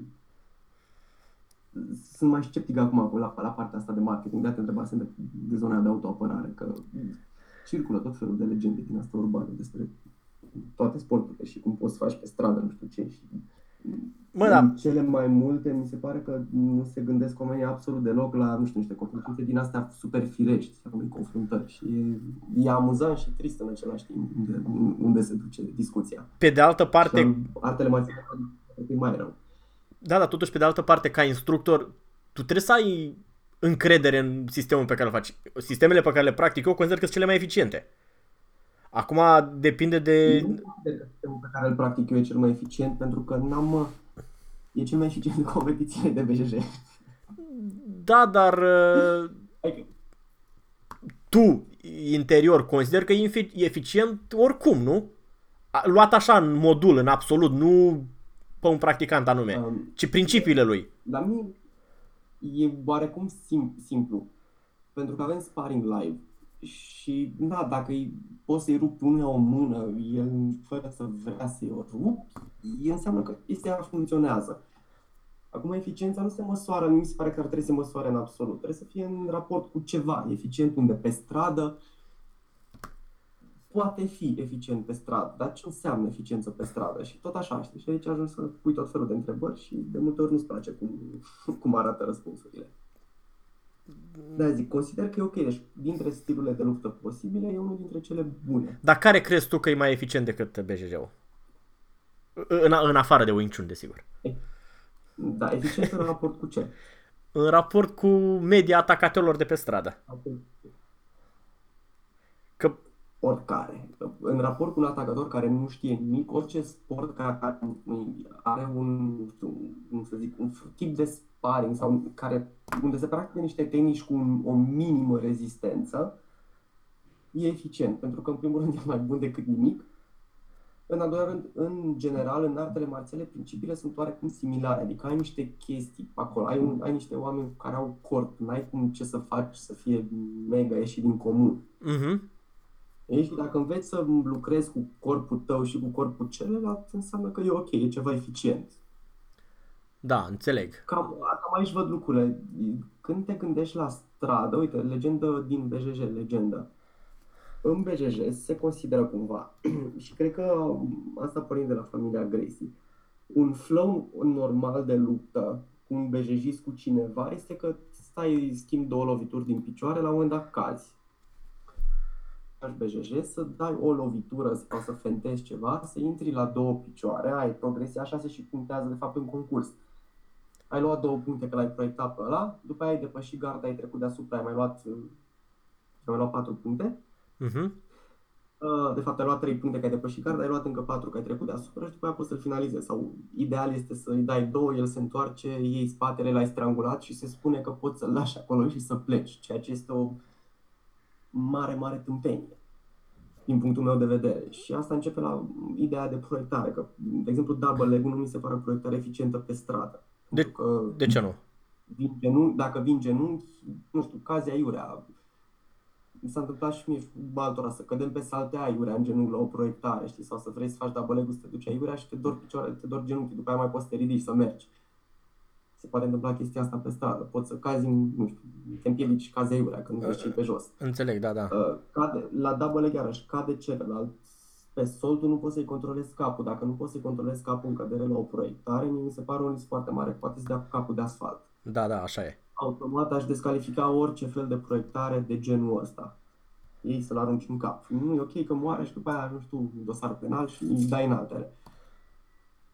sunt mai sceptic acum la, la partea asta de marketing, de-aia te întrebasem de, de zona de autoapărare, că circulă tot felul de legende din asta urbană despre toate sporturile și cum poți să faci pe stradă, nu știu ce, și Mă, da. cele mai multe, mi se pare că nu se gândesc oamenii absolut deloc la, nu știu, niște confruntări din astea super firești, unei confruntări. Și e, e amuzant și trist în același timp unde, unde se duce discuția. Pe de altă parte... Și artele mai mai rău. Da, dar totuși, pe de altă parte, ca instructor, tu trebuie să ai încredere în sistemul pe care îl faci. Sistemele pe care le practic eu consider că sunt cele mai eficiente. Acum depinde de... Nu sistemul pe care îl practic eu e cel mai eficient pentru că n-am... E cel mai eficient în competițiile de BJJ. Da, dar... Uh, tu, interior, consider că e eficient oricum, nu? Luat așa în modul, în absolut, nu pe un practicant anume, um, ci principiile lui. La mine e oarecum sim- simplu. Pentru că avem sparring live și, da, dacă îi, poți să-i rupi unuia o mână, el fără să vrea să-i o rup, înseamnă că chestia funcționează. Acum, eficiența nu se măsoară, nu mi se pare că ar trebui să se măsoare în absolut. Trebuie să fie în raport cu ceva. Eficient unde pe stradă, poate fi eficient pe stradă, dar ce înseamnă eficiență pe stradă? Și tot așa, știi? Și aici ajungi să pui tot felul de întrebări și de multe ori nu-ți place cum, cum arată răspunsurile. Da, zic, consider că e ok. Deci, dintre stilurile de luptă posibile, e unul dintre cele bune. Dar care crezi tu că e mai eficient decât BJJ-ul? În, în afară de Wing Chun, desigur. Da, eficient în raport cu ce? În raport cu media atacatorilor de pe stradă. Că oricare. În raport cu un atacator care nu știe nimic, orice sport care are un, cum să zic, un tip de sparring sau care, unde se practică niște tehnici cu un, o minimă rezistență, e eficient, pentru că în primul rând e mai bun decât nimic. În al doilea rând, în general, în artele marțiale, principiile sunt oarecum similare, adică ai niște chestii acolo, ai, un, ai niște oameni care au corp, n-ai cum ce să faci să fie mega ieșit din comun. Uh-huh. Și dacă înveți să lucrezi cu corpul tău și cu corpul celălalt, înseamnă că e ok, e ceva eficient. Da, înțeleg. Cam, cam aici văd lucrurile. Când te gândești la stradă, uite, legendă din BJJ, legendă. În BJJ se consideră cumva, și cred că asta pornind de la familia Gracie, un flow normal de luptă cu un BJJ cu cineva este că stai, schimbi două lovituri din picioare, la un moment dat cazi BJJ, să dai o lovitură sau să fentezi ceva, să intri la două picioare, ai progresia, așa se și punctează de fapt în concurs. Ai luat două puncte că l-ai proiectat pe ăla, după aia ai depășit garda, ai trecut deasupra, ai mai luat, ai mai luat patru puncte. Uh-huh. De fapt, ai luat trei puncte că ai depășit garda, ai luat încă patru că ai trecut deasupra și după aia poți să-l finalizezi. Sau ideal este să-i dai două, el se întoarce, iei spatele, l-ai strangulat și se spune că poți să-l lași acolo și să pleci, ceea ce este o mare, mare tâmpenie din punctul meu de vedere. Și asta începe la ideea de proiectare, că, de exemplu, double leg nu mi se pare o proiectare eficientă pe stradă. De, că de ce nu? Vin genunchi, dacă vin genunchi, nu știu, cazi aiurea. Mi s-a întâmplat și mie altora să cădem pe salte aiurea în genunchi la o proiectare, știi, sau să vrei să faci double leg să te duci aiurea și te dor picioare, te dor genunchi, după aia mai poți să te ridici, să mergi. Se poate întâmpla chestia asta pe stradă. Poți să cazi, nu știu, te împiedici cazi aiurea când vezi pe jos. Înțeleg, da, da. Uh, cade, la double leg iarăși cade celălalt. Pe sol tu nu poți să-i controlezi capul. Dacă nu poți să-i controlezi capul în cădere la o proiectare, mi se pare un risc foarte mare. Poate să dea cu capul de asfalt. Da, da, așa e. Automat aș descalifica orice fel de proiectare de genul ăsta. Ei să-l arunci în cap. Nu e ok că moare și după aia, nu știu, dosar penal și îi dai în altele.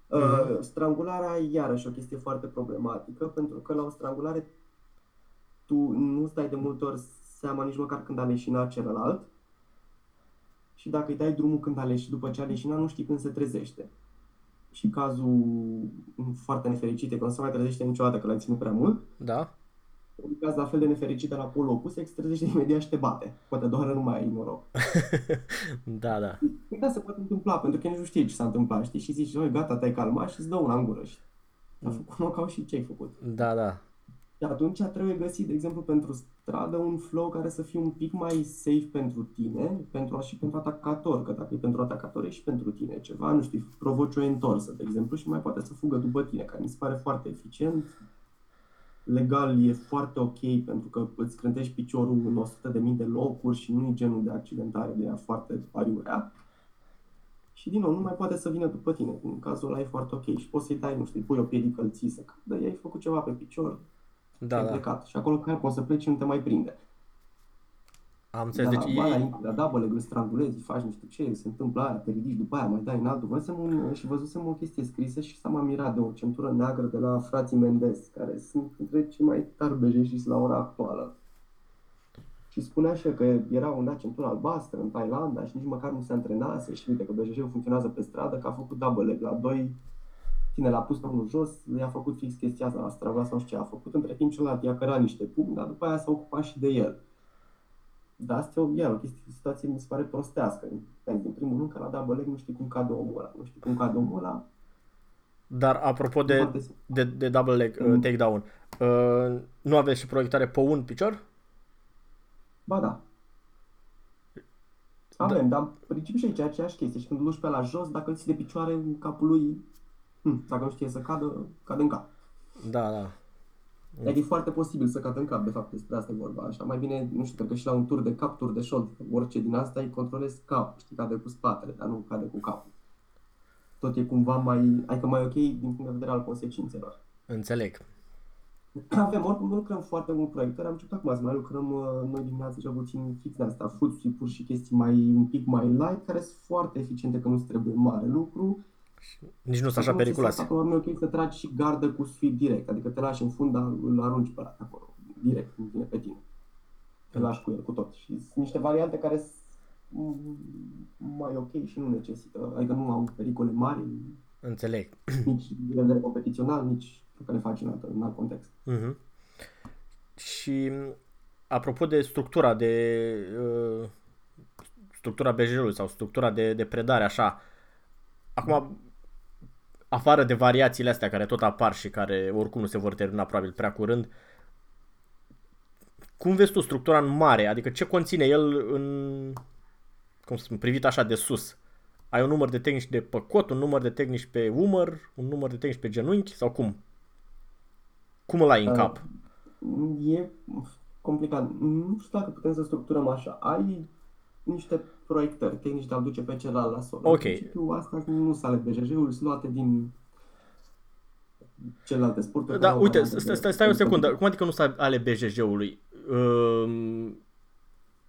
Uh, strangularea, iarăși, o chestie foarte problematică, pentru că la o strangulare tu nu stai de multe ori seama nici măcar când a leșinat celălalt și dacă îi dai drumul când a leșinat, după ce a leșinat, nu știi când se trezește. Și cazul foarte nefericit e că nu se mai trezește niciodată că l-ai ținut prea mult. Da. Un caz la fel de nefericit de la polul opus, se trezește imediat și te bate. Poate doar nu mai ai noroc. da, da. Da, se poate întâmpla, pentru că nici nu știi ce s-a întâmplat, știi? Și zici, oi, gata, te-ai calmat și îți dă una în gură. Și a făcut knockout și ce ai făcut? Da, da. Și atunci trebuie găsit, de exemplu, pentru stradă, un flow care să fie un pic mai safe pentru tine pentru, și pentru atacator, că dacă e pentru atacator e și pentru tine ceva, nu știu, provoci o întorsă, de exemplu, și mai poate să fugă după tine, care mi se pare foarte eficient. Legal e foarte ok pentru că îți crântești piciorul în 100 de mii de locuri și nu e genul de accidentare de ea foarte pariurea. Și din nou, nu mai poate să vină după tine. În cazul ăla e foarte ok și poți să-i dai, nu știu, pui o piedică, îl ții să cadă, ai făcut ceva pe picior, da, da. plecat. Și acolo care poți să pleci și nu te mai prinde. Am înțeles. Da, deci ba, e... la, la double îl strangulezi, faci nu știu ce, se întâmplă aia, te ridici după aia, mai dai în altul. Văzusem un, și văzusem o chestie scrisă și s-a mirat de o centură neagră de la frații Mendes, care sunt între cei mai tari la ora actuală. Și spunea și că era un dat centură albastră în Thailanda și nici măcar nu se antrenase și uite că BJJ funcționează pe stradă, că a făcut double leg la 2 Cine l-a pus pe unul jos, i-a făcut fix chestia asta, la Strava sau ce a făcut, între timp celălalt i-a cărat niște pumni, dar după aia s-a ocupat și de el. Dar asta e o, iar, o chestie, o situație mi se pare prostească. În primul rând că la double leg nu știi cum cade omul ăla, nu știi cum cade omul ăla. Dar apropo de, de, de double leg mm. uh, takedown, uh, nu aveți și proiectare pe un picior? Ba da. Avem, da. dar în principiu și aici aceeași chestie. Și când îl duci pe la jos, dacă îl ții de picioare în capul lui, hm, dacă nu știe să cadă, cade în cap. Da, da. Adică e foarte posibil să cadă în cap, de fapt, despre asta e vorba. Așa, mai bine, nu știu, că și la un tur de cap, tur de șold, orice din asta îi controlezi cap, știi, cade cu spatele, dar nu cade cu capul. Tot e cumva mai, adică mai ok din punct de vedere al consecințelor. Înțeleg. Avem, oricum nu lucrăm foarte mult proiectări, am început acum să mai lucrăm uh, noi dimineața cel puțin fix de asta, food pur și chestii mai, un pic mai light, care sunt foarte eficiente, că nu trebuie mare lucru. Nici nu sunt așa periculoase. Acolo e ok să tragi și gardă cu sweep direct, adică te lași în fund, dar îl arunci pe acolo, direct, nu vine pe tine. Te lași cu el, cu tot. Și sunt niște variante care sunt mai ok și nu necesită, adică nu au pericole mari. Înțeleg. Nici de competițional, nici că le faci în alt, în alt context. Uh-huh. Și apropo de structura de uh, structura bj sau structura de, de predare, așa, acum afară de variațiile astea care tot apar și care oricum nu se vor termina probabil prea curând, cum vezi tu structura în mare? Adică ce conține el în, cum spun, privit așa de sus? Ai un număr de tehnici de păcot, un număr de tehnici pe umăr, un număr de tehnici pe genunchi sau cum? Cum îl ai în uh, cap? E complicat. Nu știu dacă putem să structurăm așa. Ai niște proiectări tehnici de a duce pe celălalt la sol. Ok. În principiu, asta nu s ale BJJ-ului, sunt luate din celelalte sporturi. Da, uite, stai, stai, stai o secundă. Cum adică nu sunt ale BJJ-ului? Uh,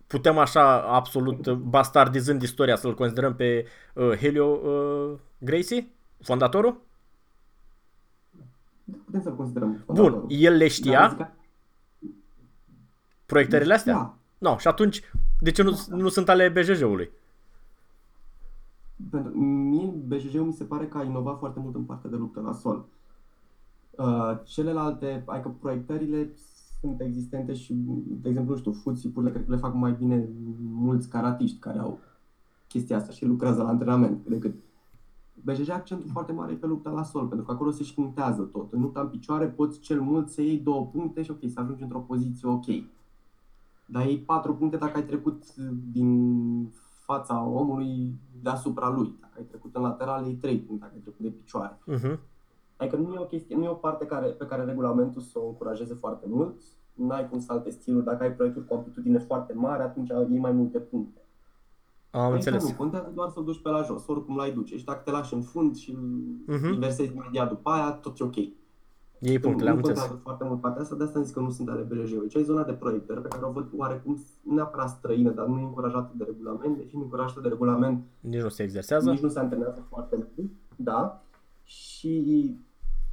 putem așa, absolut bastardizând istoria, să-l considerăm pe uh, Helio uh, Gracie, fondatorul? putem să-l considerăm. Bun, el le știa? Că... Proiectările astea? Da. No, și atunci, de ce nu, nu sunt ale BJJ-ului? Pentru mie, BJJ-ul mi se pare că a inovat foarte mult în partea de luptă la sol. Uh, celelalte, adică proiectările sunt existente și, de exemplu, nu știu, futsipurile cred că le fac mai bine mulți caratiști care au chestia asta și lucrează la antrenament decât BJJ accentul foarte mare pe lupta la sol, pentru că acolo se știintează tot. În lupta în picioare poți cel mult să iei două puncte și ok, să ajungi într-o poziție ok. Dar iei patru puncte dacă ai trecut din fața omului deasupra lui. Dacă ai trecut în lateral, iei trei puncte dacă ai trecut de picioare. Uh-huh. Adică nu e o chestie, nu e o parte care, pe care regulamentul să o încurajeze foarte mult, n-ai cum să alte stiluri, dacă ai proiectul cu amplitudine foarte mare, atunci iei mai multe puncte. Am Aici înțeles. Nu, contează doar să-l duci pe la jos, oricum l-ai duce și dacă te lași în fund și uh-huh. Mhm. inversezi imediat după aia, tot e ok. Ei punctele, am înțeles. foarte mult partea asta, de asta zic că nu sunt ale BRJ. Deci ai zona de proiectări pe care o văd oarecum neapărat străină, dar nu e încurajată de regulament, deși nu încurajată de regulament. Nici nu se exersează. Nici nu se antrenează foarte mult, da. Și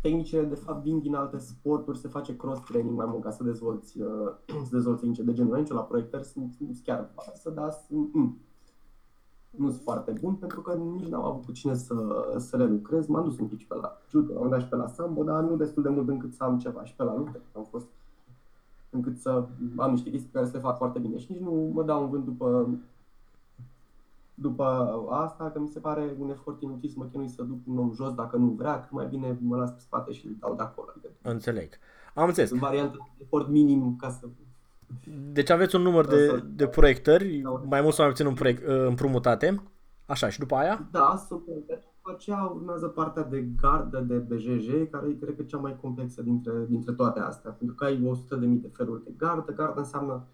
tehnicile de fapt vin din alte sporturi, se face cross-training mai mult ca să dezvolți, uh, să dezvolți tehnice de genul ăsta. La proiectări sunt, sunt chiar să da, sunt, mm, nu sunt foarte bun pentru că nici n-am avut cu cine să, să le lucrez. M-am dus un pic și pe la judo, am dat și pe la sambo, dar nu destul de mult încât să am ceva și pe la lupte. Am fost încât să am niște chestii care să le fac foarte bine și nici nu mă dau un vânt după după asta, că mi se pare un efort inutil să mă chinui să duc un om jos dacă nu vrea, că mai bine mă las pe spate și îl dau de acolo. Înțeleg. Am înțeles. În variantă de efort minim ca să deci aveți un număr de, de proiectări, mai mult sau mai puțin un proiect, uh, împrumutate. Așa, și după aia? Da, sunt proiectări. După aceea urmează partea de gardă de BJJ, care e, cred că, cea mai complexă dintre, dintre toate astea. Pentru că ai 100.000 de feluri de gardă. Gardă înseamnă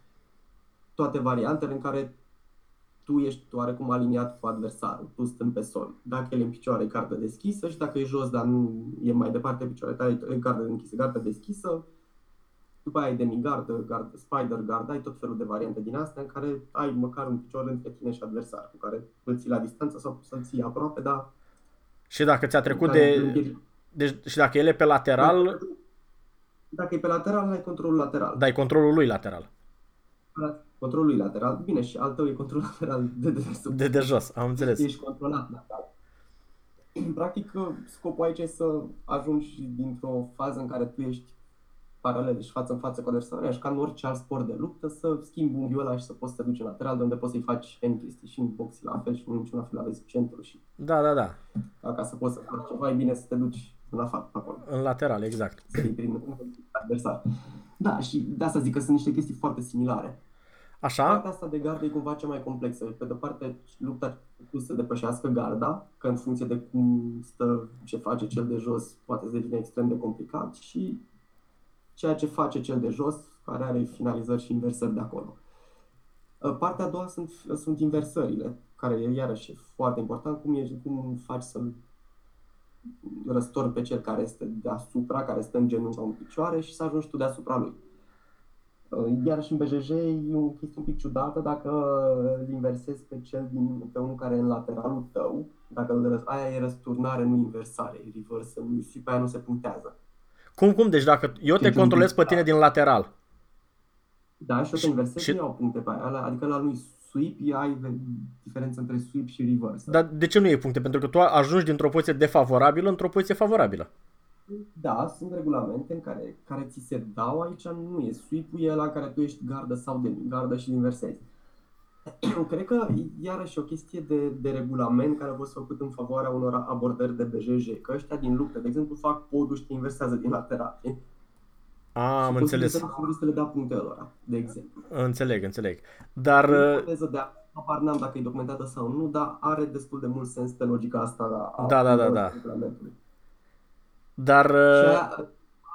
toate variantele în care tu ești oarecum aliniat cu adversarul, tu stând pe sol. Dacă el e în picioare, e gardă deschisă și dacă e jos, dar nu e mai departe picioare ta, e gardă închisă, gardă deschisă după aia ai demigard, gard, spider guard, ai tot felul de variante din astea în care ai măcar un picior între tine și adversar, cu care îl ții la distanță sau să-l ții aproape, dar... Și dacă ți-a trecut de... Deci, și dacă el e pe lateral... Dacă e pe lateral, ai controlul lateral. Dai controlul lui lateral. Controlul lui lateral. Bine, și al tău e controlul lateral de dedesubt. De de jos, am înțeles. Ești controlat lateral. Practic, scopul aici e să ajungi dintr-o fază în care tu ești paralele și față în față cu adversarul, așa ca în orice alt sport de luptă, să schimbi unghiul ăla și să poți să te duci în lateral, de unde poți să-i faci N chestii și în box la fel și în niciun fel aveți centru și... Da, da, da. Ca să poți să faci ceva, e bine să te duci în afară, acolo. În lateral, exact. Să iei prin adversar. Da, și de asta zic că sunt niște chestii foarte similare. Așa? Partea asta de gardă e cumva cea mai complexă. Pe de parte, lupta tu să depășească garda, că în funcție de cum stă, ce face cel de jos, poate să devine extrem de complicat și ceea ce face cel de jos, care are finalizări și inversări de acolo. Uh, partea a doua sunt, sunt inversările, care e iarăși foarte important, cum, e, cum faci să-l răstorni pe cel care este deasupra, care stă în genunchi sau în picioare și să ajungi tu deasupra lui. Uh, iarăși în BJJ e o chestie un pic ciudată dacă îl inversezi pe cel din, pe unul care e în lateralul tău, dacă îl, aia e răsturnare, nu inversare, e reverse, și pe aia nu se punctează. Cum, cum? Deci dacă eu te controlez pe tine din lateral. Da, și o te inversezi, și... nu iau puncte pe aia. Adică la lui sweep ai diferență între sweep și reverse. Dar de ce nu iei puncte? Pentru că tu ajungi dintr-o poziție defavorabilă într-o poziție favorabilă. Da, sunt regulamente în care, care ți se dau aici, nu e sweep-ul e la care tu ești gardă sau de gardă și inversezi. Cred că iarăși o chestie de, de regulament care a fost făcut în favoarea unor abordări de BJJ, că ăștia din lupte, de exemplu, fac podul și te inversează din lateral. A, am înțeles. să le dea punctele lor, de exemplu. Înțeleg, înțeleg. Dar... Nu de apar n-am dacă e documentată sau nu, dar are destul de mult sens pe logica asta a da, da, da, da. Dar... Și aia,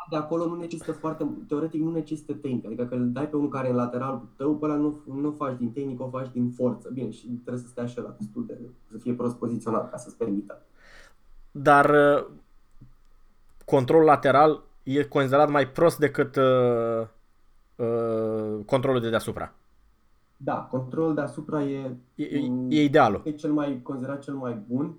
de acolo nu necesită foarte, teoretic nu necesită tehnică, adică că îl dai pe unul care e în lateral tău, pe ăla nu, nu faci din tehnică, o faci din forță. Bine, și trebuie să stea și la destul de, să fie prost poziționat ca să-ți permită. Dar uh, controlul lateral e considerat mai prost decât uh, uh, controlul de deasupra. Da, controlul deasupra e, e, e idealul. E cel mai considerat cel mai bun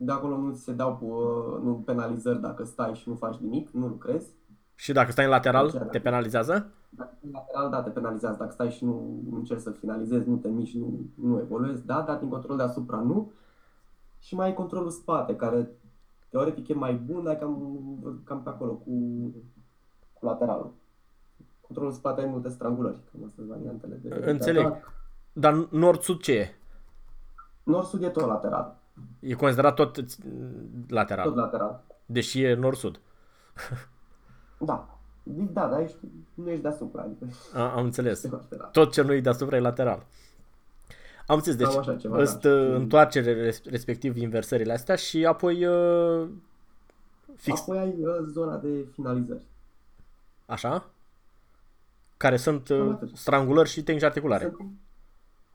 de acolo nu se dau uh, nu penalizări dacă stai și nu faci nimic, nu lucrezi. Și dacă stai în lateral, deci, te penalizează? Dacă în lateral, da, te penalizează. Dacă stai și nu încerci să finalizezi, nu te miști, nu, nu evoluezi, da, dar din control deasupra nu. Și mai ai controlul spate, care teoretic e mai bun, dar cam, cam pe acolo cu, cu lateralul. Controlul spate ai multe strangulări, cam astea variantele de Înțeleg. De dar nord-sud ce e? Nord-sud e tot lateral. E considerat tot lateral. Tot lateral. Deși e nord-sud. Da. Da, dar ești, nu ești deasupra. Adică A, am înțeles. Tot ce nu e deasupra e lateral. Am înțeles, deci așa, ceva, da. întoarcere respectiv inversările astea și apoi uh, Fix. Apoi ai uh, zona de finalizări. Așa? Care sunt uh, strangulări și tehnici articulare. Sunt...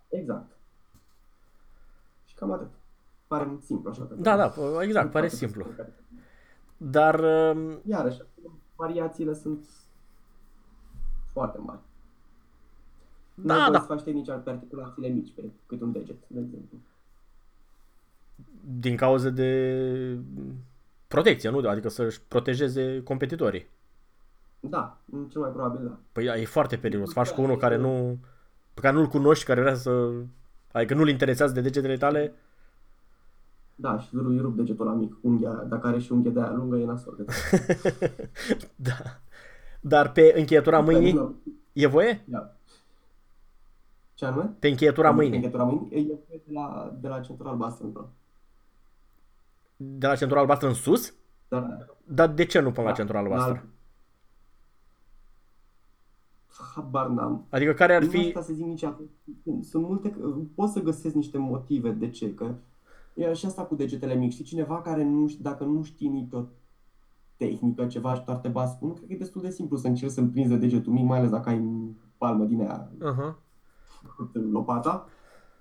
Exact. Și cam atât. Pare simplu așa. Da, da, exact, pare simplu. Dar... Uh... Iarăși, variațiile sunt foarte mari. Da, nu da. să faci tehnici pe articulațiile mici, pe cât un deget, de exemplu. Din cauza de protecție, nu? Adică să-și protejeze competitorii. Da, cel mai probabil da. Păi e foarte periculos. Faci cu unul care nu pe care nu-l cunoști, care vrea să... Adică nu-l interesează de degetele tale. Da, și îi rup degetul la mic. Unghia, dacă are și unghia de aia lungă, e nasol. da. Dar pe încheietura mâinii e voie? Da. Ce anume? Pe încheietura pe mâinii. încheietura mâinii e de la, de la centura albastră De la centura albastră în sus? Da. Dar de ce nu până da, la centura albastră? La habar n-am. Adică care ar fi... Nu să zic nici Sunt multe... Poți să găsesc niște motive de ce, că e și asta cu degetele mici. Știi, cineva care nu știu, dacă nu știe nicio tehnică, ceva și doar te bați cu cred că e destul de simplu să încerci să-l prinzi de degetul mic, mai ales dacă ai palmă din aia, uh-huh. lopata,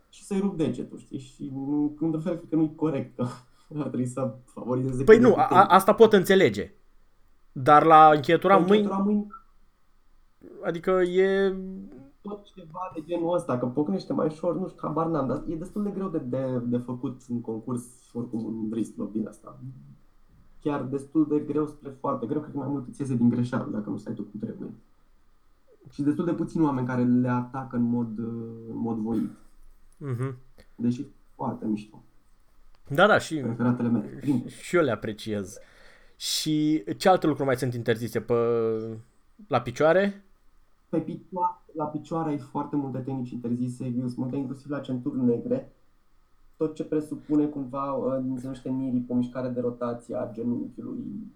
și să-i rup degetul, știi? Și nu, într-un fel, cred că nu-i corect, că ar trebui să favorizeze... Păi nu, a, asta pot înțelege. Dar la încheietura mâini... mâini Adică e... Tot ceva de genul ăsta, că pocnește mai ușor, nu știu, habar n-am, dar e destul de greu de, de, de făcut în concurs, oricum un wristlock din asta. Chiar destul de greu spre foarte greu, cred că mai mult îți iese din greșeală dacă nu stai tu cum trebuie. Și destul de puțini oameni care le atacă în mod, în mod voit. Uh-huh. Deși foarte mișto. Da, da, și, mele. și eu le apreciez. Și ce alte lucruri mai sunt interzise pe, la picioare? Pe picioare, la picioare ai foarte multe tehnici interzise, sunt multe inclusiv la centuri negre. Tot ce presupune cumva, uh, se numește miri, o mișcare de rotație a genunchiului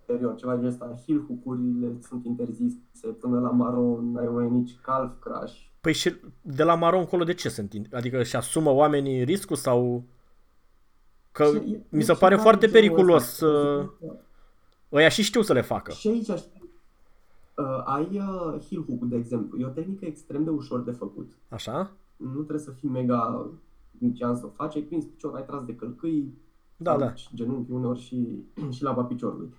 interior, ceva de ăsta. Heel hook-urile sunt interzise, până la maron, ai mai nici calf crash. Păi și de la maron încolo de ce sunt? Adică și asumă oamenii riscul sau... Că și, mi se pare foarte periculos. Uh, ăia și știu să le facă. Și aici Uh, ai uh, heel hook, de exemplu. E o tehnică extrem de ușor de făcut. Așa? Nu trebuie să fii mega nician să o faci. Ai prins picior, ai tras de călcâi, da, da. genunchi uneori și, și lava piciorului.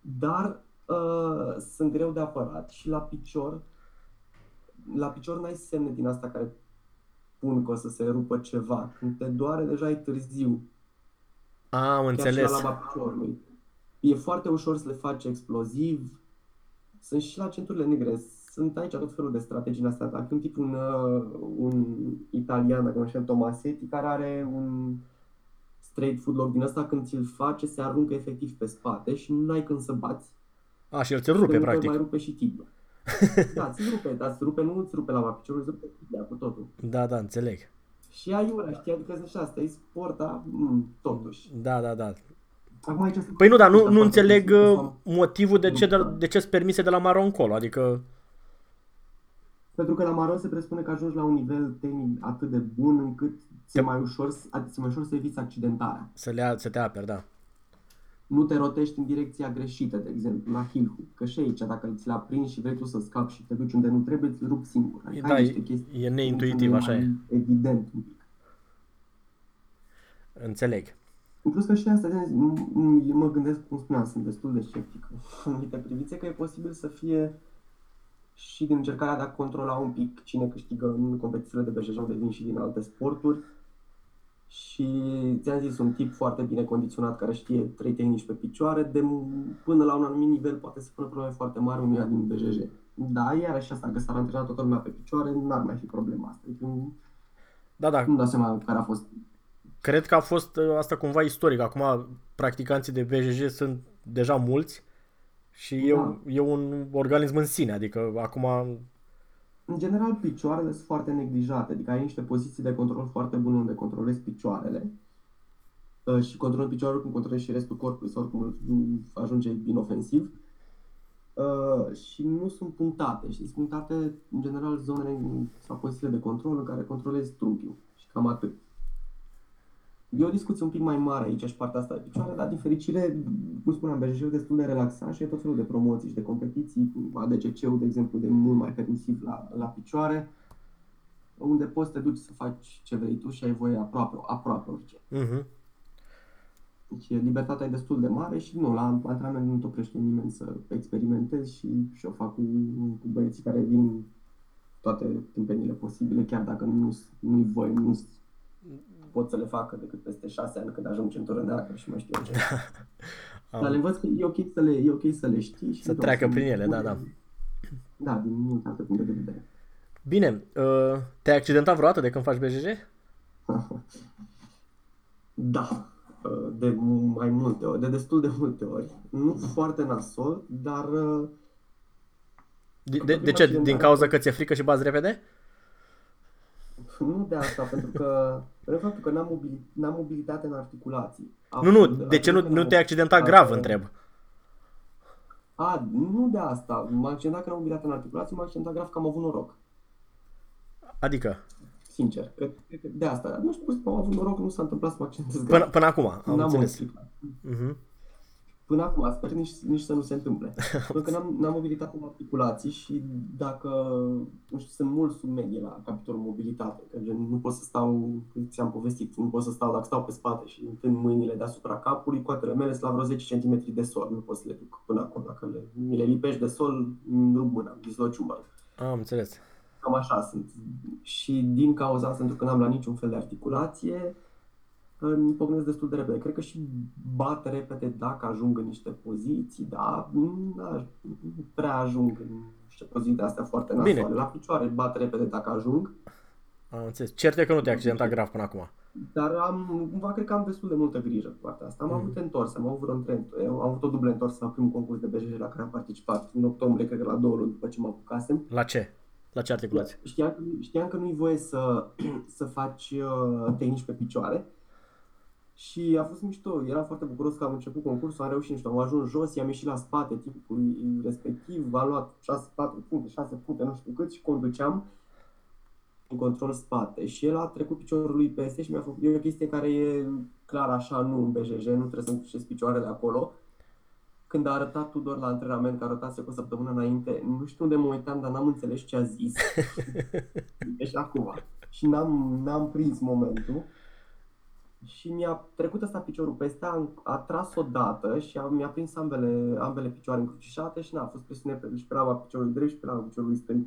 Dar uh, sunt greu de apărat și la picior la picior n-ai semne din asta care pun că o să se rupă ceva. Când te doare, deja e târziu. Am înțeles. Și la lava piciorului. E foarte ușor să le faci exploziv, sunt și la centurile negre. Sunt aici tot felul de strategii în astea. Dacă un tip, un, uh, un italian, dacă mă știu, Tomasetti, care are un straight foot lock din asta, când ți-l face, se aruncă efectiv pe spate și nu ai când să bați. A, și el ți-l rupe, practic. mai rupe și tibia. da, ți rupe, dar ți rupe, nu ți rupe la piciorul, îți rupe tibia cu totul. Da, da, înțeleg. Și aiurea, știi, adică și asta, e sport, dar mm, totuși. Da, da, da. Acum aici păi nu, dar nu, nu înțeleg uh, motivul de ce, de, de ce sunt permise de la Maro încolo, adică... Pentru că la Maro se presupune că ajungi la un nivel tehnic atât de bun încât ți-e mai ușor, ți mai ușor să eviți accidentarea. Să, le, să te aperi, da. Nu te rotești în direcția greșită, de exemplu, la heel hook. Că și aici, dacă ți l-a prins și vrei tu să scapi și te duci unde nu trebuie, îți rup singur. Adică da, e, e neintuitiv, așa e. Evident un pic. Înțeleg. În plus că și asta, mă gândesc, cum spuneam, sunt destul de sceptic în anumite privințe, că e posibil să fie și din încercarea de a controla un pic cine câștigă în competițiile de BJJ, unde vin și din alte sporturi. Și ți-am zis, un tip foarte bine condiționat care știe trei tehnici pe picioare, de până la un anumit nivel poate să pună probleme foarte mari unuia din BJJ. Da, iar și asta, că s-ar antrena toată lumea pe picioare, n-ar mai fi problema asta. Adică, da, da. Nu dau seama care a fost Cred că a fost uh, asta cumva istoric. Acum practicanții de BJJ sunt deja mulți și da. e, e un organism în sine. Adică acum... În general, picioarele sunt foarte neglijate. Adică ai niște poziții de control foarte bune unde controlezi picioarele uh, și controlezi picioarele cum controlezi și restul corpului sau cum ajunge inofensiv. Uh, și nu sunt punctate. Și sunt punctate, în general, zonele sau pozițiile de control în care controlezi trunchiul. Și cam atât. E o discuție un pic mai mare aici și partea asta de picioare, dar din fericire, cum spuneam, BJJ destul de relaxat și e tot felul de promoții și de competiții, ADCC-ul, de exemplu, de mult mai permisiv la, la picioare, unde poți să te duci să faci ce vrei tu și ai voie aproape, aproape orice. Uh-huh. Deci libertatea e destul de mare și nu, la antrenament nu te oprește nimeni să experimentezi și, și o fac cu, cu băieții care vin toate tâmpenile posibile, chiar dacă nu, nu-i voi, nu pot să le facă decât peste șase ani când ajung centură neagră și mai știu ce. Dar le învăț că e ok să le, e okay să le știi. Și să treacă prin ele, da, da. Da, din multe alte puncte de vedere. Bine, uh, te-ai accidentat vreodată de când faci BJJ? da, uh, de mai multe ori, de destul de multe ori. Nu foarte nasol, dar... Uh, de, de, de ce? Din cauza că ți-e frică și bazi repede? Nu de asta, pentru că de faptul că n-am, mobil, n-am mobilitate în articulații. Nu, nu, de ce nu, nu te-ai accidentat grav, întreb? A, nu de asta. M-am accidentat că n-am mobilitate în articulații, m-am accidentat grav că am avut noroc. Adică? Sincer, cred, cred, de asta. Nu știu cum am avut noroc, nu s-a întâmplat să mă accidentez grav. Până, până acum, am N-am înțeles. Uh-huh. Până acum, sper nici, nici să nu se întâmple. Pentru că n-am, n-am mobilitate în articulații și dacă, nu știu, sunt mult sub medie la capitolul mobilitate, că gen, nu pot să stau, ți-am povestit, nu pot să stau, dacă stau pe spate și întând mâinile deasupra capului, coatele mele sunt la vreo 10 cm de sol, nu pot să le duc până acolo, dacă le, mi le lipești de sol, îmi rup mâna, disloci umărul. Am înțeles. Cam așa sunt. Și din cauza asta, pentru că n-am la niciun fel de articulație, îmi pocnesc destul de repede. Cred că și bat repede dacă ajung în niște poziții, dar nu, nu prea ajung în niște poziții de astea foarte nasoale. Bine. La picioare bat repede dacă ajung. Am înțeles. Cert e că nu te-ai accidentat grav până acum. Dar am, cumva cred că am destul de multă grijă cu partea asta. Am mm. avut întors, am avut vreo am avut o dublă întors la primul concurs de BJJ la care am participat în octombrie, cred că la două luni după ce mă apucasem. La ce? La ce articulație? Știam, știam că nu-i voie să, să faci uh, tehnici pe picioare, și a fost mișto, eram foarte bucuros că am început concursul, am reușit, am ajuns jos, i-am ieșit la spate tipul respectiv, am luat 6, 4 puncte, 6 puncte, nu știu cât și conduceam în control spate și el a trecut piciorul lui peste și mi-a făcut, e o chestie care e clar așa, nu în BJJ, nu trebuie să încruceți picioarele acolo. Când a arătat Tudor la antrenament, că arătase cu o săptămână înainte, nu știu unde mă uitam, dar n-am înțeles ce a zis. deci acum. Și n-am, n-am prins momentul și mi-a trecut ăsta piciorul peste, a, a tras o dată și a, mi-a prins ambele, ambele picioare încrucișate și n-a fost presiune pe, și pe lava piciorului drept și pe lava piciorului stâng.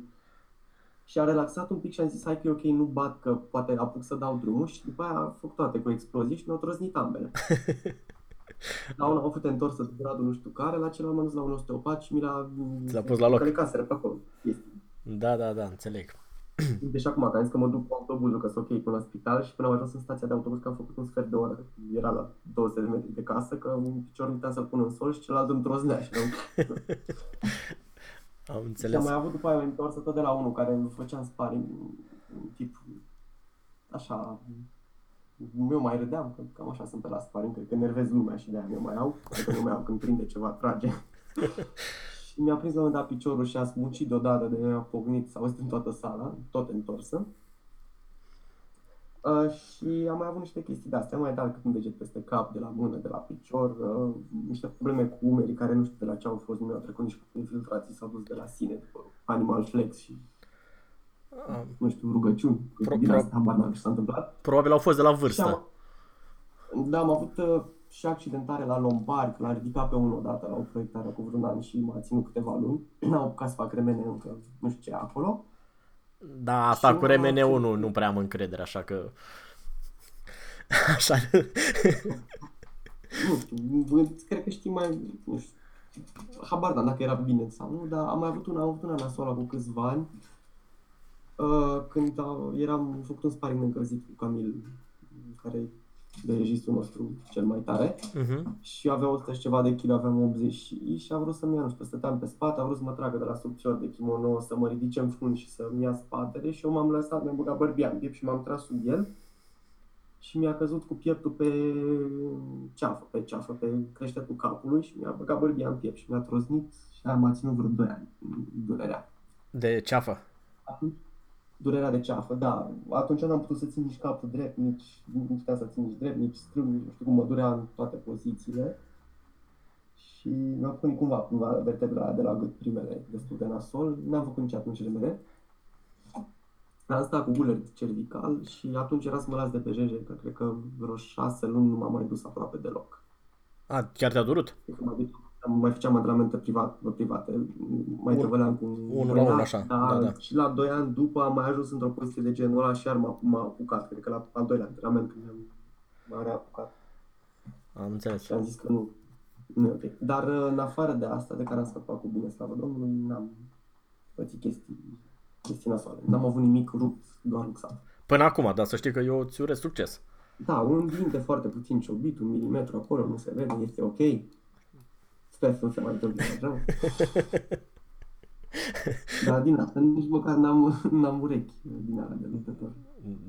Și a relaxat un pic și am zis, hai că e ok, nu bat, că poate apuc să dau drumul și după aia a făcut toate cu explozii și mi-au trăznit ambele. la unul am făcut întorsă de gradul nu știu care, la celălalt m-am dus la un osteopat și mi l-a... Ți-a pus la loc. Călecaseră pe acolo. Da, da, da, înțeleg. Deci acum, că am zis că mă duc cu autobuzul, că sunt ok până la spital și până am ajuns în stația de autobuz, că am făcut un sfert de oră, era la 200 de metri de casă, că un picior uitam să-l pun în sol și celălalt îmi troznea și Am înțeles. Și am mai avut după aia o întorsă tot de la unul care îmi făcea în sparing, un tip, așa, eu mai râdeam, că cam așa sunt pe la sparing, cred că nervez lumea și de-aia eu mai au, că nu mai au când prinde ceva, trage. Și mi-a prins la un dat piciorul și a smucit deodată de a pognit, s-a auzit în toată sala, tot întorsă. Uh, și am mai avut niște chestii de astea, am mai dat cât un deget peste cap, de la mână, de la picior, uh, niște probleme cu umerii care nu știu de la ce au fost, nu mi-au trecut nici cu infiltrații, s-au dus de la sine, după Animal Flex și um, nu știu, rugăciuni, pro, din pro, asta, ce s-a întâmplat. Probabil au fost de la vârstă. Am, da, am avut uh, și accidentare la lombar, l-a ridicat pe unul odată la o proiectare cu vreun an și m-a ținut câteva luni. N-au apucat să fac remene încă, nu știu ce acolo. Da, asta și cu remene 1 nu prea am încredere, așa că... Așa. nu știu, cred că știi mai, nu știu, habar da, dacă era bine sau nu, dar am mai avut una, am avut una nasoală cu câțiva ani, uh, când eram făcut un sparing încălzit cu Camil, care de registru nostru cel mai tare uh-huh. și avea 100 și ceva de kg, aveam 80 și, și a vrut să-mi ia, nu știu, stăteam pe spate, a vrut să mă tragă de la subțior de kimono, să mă ridice în fund și să-mi ia spatele și eu m-am lăsat, mi-am băgat bărbia în piept și m-am tras sub el și mi-a căzut cu pieptul pe ceafă, pe ceafă, pe creștetul capului și mi-a băgat bărbia în piept și mi-a troznit și am ținut vreo 2 ani durerea. De ceafă? Durerea de ceafă, da. Atunci n-am putut să țin nici capul drept, nici nu puteam să țin nici drept, nici strâng, nici nu știu cum mă durea în toate pozițiile. Și mi-a făcut cumva, cumva vertebra de la gât primele destul de nasol. N-am făcut nici atunci remede. Am stat cu guler cervical și atunci era să mă las de pe JJ, că cred că vreo șase luni nu m-am mai dus aproape deloc. A, chiar te-a durut? Mai făceam antrenamente private, private mai tăvăleam cu unul la unul așa. Da, da, da. Și la 2 ani după am mai ajuns într-o poziție de genul ăla și iar m-a, m-a apucat, cred că la al doilea antrenament când m-a reapucat. Am înțeles. Și am zis că nu, nu e ok. Dar în afară de asta, de care am scăpat cu bine, slavă Domnului, n-am pățit chestii, chestii nasoale. N-am avut nimic rupt, doar luxat. Până acum, dar să știi că eu ți urez succes. Da, un dinte foarte puțin ciobit, un milimetru acolo, nu se vede, este ok. Sper să nu se mai întâmple așa. Dar din asta nici măcar n-am, n-am urechi din alea de luptător.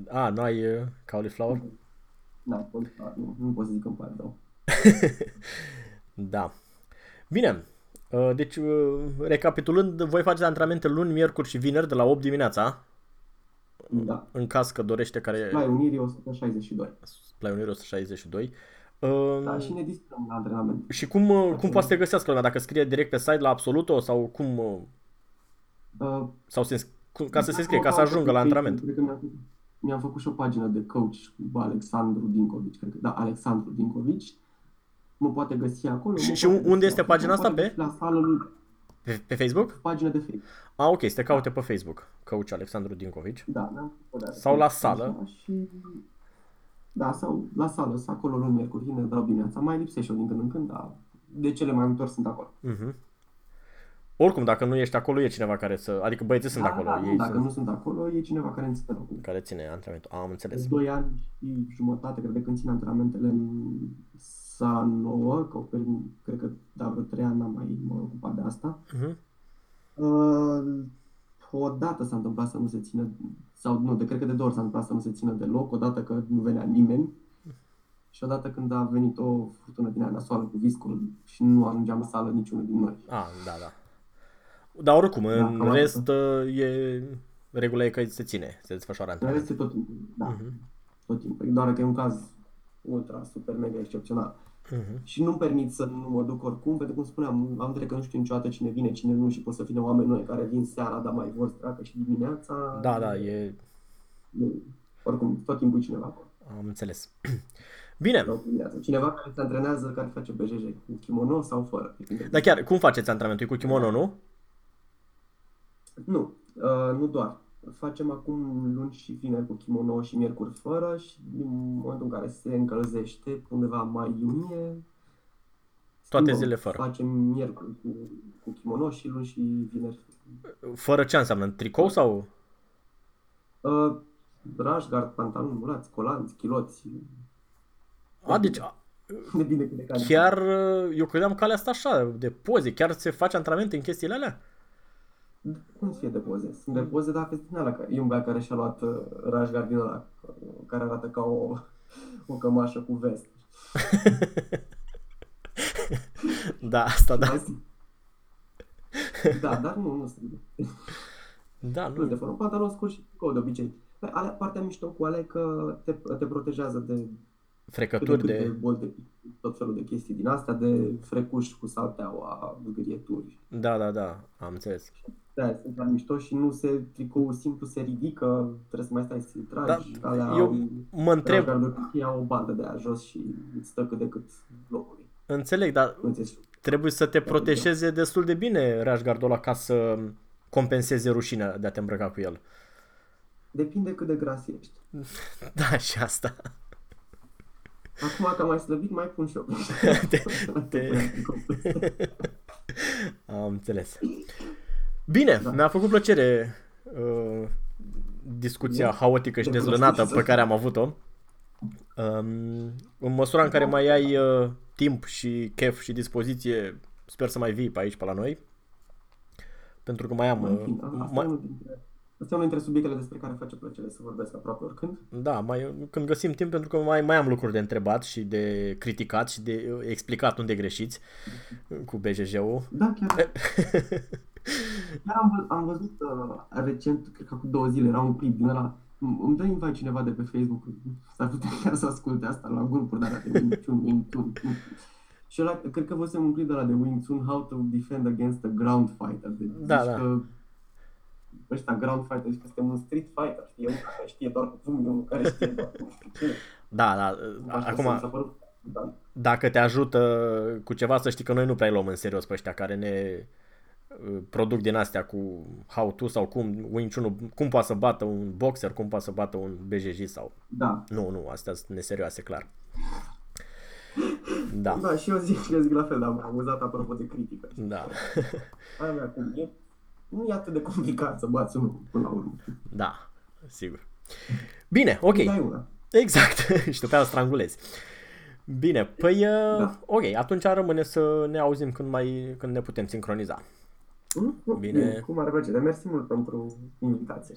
A, nu ai uh, cauliflower? Da, cauliflower, nu, nu pot să zic că îmi pare rău. da. Bine, uh, deci, uh, recapitulând, voi face antrenamente luni, miercuri și vineri de la 8 dimineața. Da. În caz că dorește care... Splai Unirii 162. Splai Unirii 162. Da, și ne distrăm la antrenament. Și cum, uh, cum poate să te găsească lumea? Dacă scrie direct pe site la Absoluto sau cum... Uh, uh sau se, cum, ca să se scrie, ca să ajungă la antrenament. Cred că mi-am, făcut, mi-am făcut și o pagină de coach cu Alexandru Dincovici, cred că, da, Alexandru Dincovici. Mă poate găsi acolo. Și, și unde este pagina asta? Pe? La sală lui. Pe, pe Facebook? Pagina de Facebook. Ah, ok, să te caute pe Facebook, coach Alexandru Dincovici. Da, da. Sau la sală. Și da, sau la sală, sau acolo luni, miercuri, vineri, de la dimineața. Mai lipsește din când în când, dar de cele mai multe ori sunt acolo. Uh-huh. Oricum, dacă nu ești acolo, e cineva care să... Adică băieții sunt da, acolo. Da, ei dacă sunt... nu sunt acolo, e cineva care îmi ține locul. Care ține antrenamentul. Am înțeles. Doi ani și jumătate, cred că când țin antrenamentele în sala nouă, că cred că da, vreo trei ani n-am mai mă ocupat de asta. Uh-huh. Uh, o dată s-a întâmplat să nu se țină, sau nu, de cred că de două ori s-a întâmplat să nu se țină deloc, o dată că nu venea nimeni și odată când a venit o furtună din aia nasoală cu viscul și nu ajungeam în sală niciunul din noi. Ah, da, da. Dar oricum, da, în rest uh, e regula e că se ține, se desfășoară antrenament. În rest e tot timpul, da. Uh-huh. Tot timpul. Doar că e un caz ultra, super, mega excepțional. Uh-huh. Și nu-mi permit să nu mă duc oricum, pentru că, cum spuneam, am între că nu știu niciodată cine vine, cine nu și pot să fie oameni noi care vin seara, dar mai vor să și dimineața. Da, da, e... e... Oricum, tot timpul e cineva acolo. Am înțeles. Bine. Cineva care se antrenează, care face BJJ, cu kimono sau fără. Dar chiar, cum faceți antrenamentul? cu kimono, nu? Nu, uh, nu doar facem acum luni și vineri cu kimono și miercuri fără și din momentul în care se încălzește, undeva mai iunie, toate zile fără. Facem miercuri cu, cu kimono și luni și vineri. Fără ce înseamnă? Tricou sau? Uh, rașgard, pantaloni mulați, colanți, chiloți. A, deci de bine de chiar eu credeam că alea asta așa, de poze, chiar se face antrenamente în chestiile alea? Cum să fie de poze? Sunt de poze dacă din alea. E un băiat care și-a luat uh, raș din ăla, care arată ca o, o cămașă cu vest. da, asta da. Da, dar nu, nu sunt. Da, nu. De un pantalon scurt și cu de obicei. Păi, alea, partea mișto cu alea că te, te protejează de frecături de... de... boli, de tot felul de chestii din astea, de frecuși cu salteaua, zgârieturi. Da, da, da, am înțeles. Da, sunt mai mișto și nu se, tricoul simplu se ridică, trebuie să mai stai să-i tragi. Da, alea eu au, mă întreb... Ia o bandă de aia jos și îți stă cât de cât locului. Înțeleg, dar trebuie să te protejeze destul de bine rașgardul ăla ca să compenseze rușinea de a te îmbrăca cu el. Depinde cât de gras ești. Da, și asta. Acum că am mai slăbit, mai pun și eu. te, te... am înțeles. Bine, da. mi-a făcut plăcere uh, discuția da. haotică și dezlănată pe care am avut-o. Um, în măsura în care mai ai uh, timp și chef și dispoziție, sper să mai vii pe aici, pe la noi. Pentru că mai am... Uh, mai... Asta e unul dintre subiectele despre care face plăcere să vorbesc aproape oricând. Da, mai, când găsim timp, pentru că mai, mai am lucruri de întrebat și de criticat și de explicat unde greșiți cu BJJ-ul. Da, chiar. Dar am, am văzut uh, recent, cred că cu două zile, era un clip din ăla, îmi dă invite cineva de pe Facebook, s-ar putea chiar să asculte asta la grupuri de de Wing Chun, Wing Chun. Și ăla, cred că văzusem un clip de la de Wing Chun, How to Defend Against a Ground Fighter. De, da, deci da. Că ăștia ground fighter, zici că suntem un street fighter, știi, unul care știe doar cu unul care știe doar cu Da, da, acum, da. dacă te ajută cu ceva, să știi că noi nu prea luăm în serios pe ăștia care ne uh, produc din astea cu how to sau cum Wing Chun, cum poate să bată un boxer, cum poate să bată un BJJ sau... Da. Nu, nu, astea sunt neserioase, clar. Da. Da, și eu zic, eu zic la fel, dar am amuzat apropo de critică. Da. Aia mea, cum e, nu e atât de complicat să bați unul până la urmă. Da, sigur. Bine, ok. Exact, și după aia strangulezi. Bine, păi, uh, da. ok, atunci rămâne să ne auzim când, mai, când ne putem sincroniza. Mm, Bine. Bine. Cum ar plăcere. Mersi mult pentru invitație.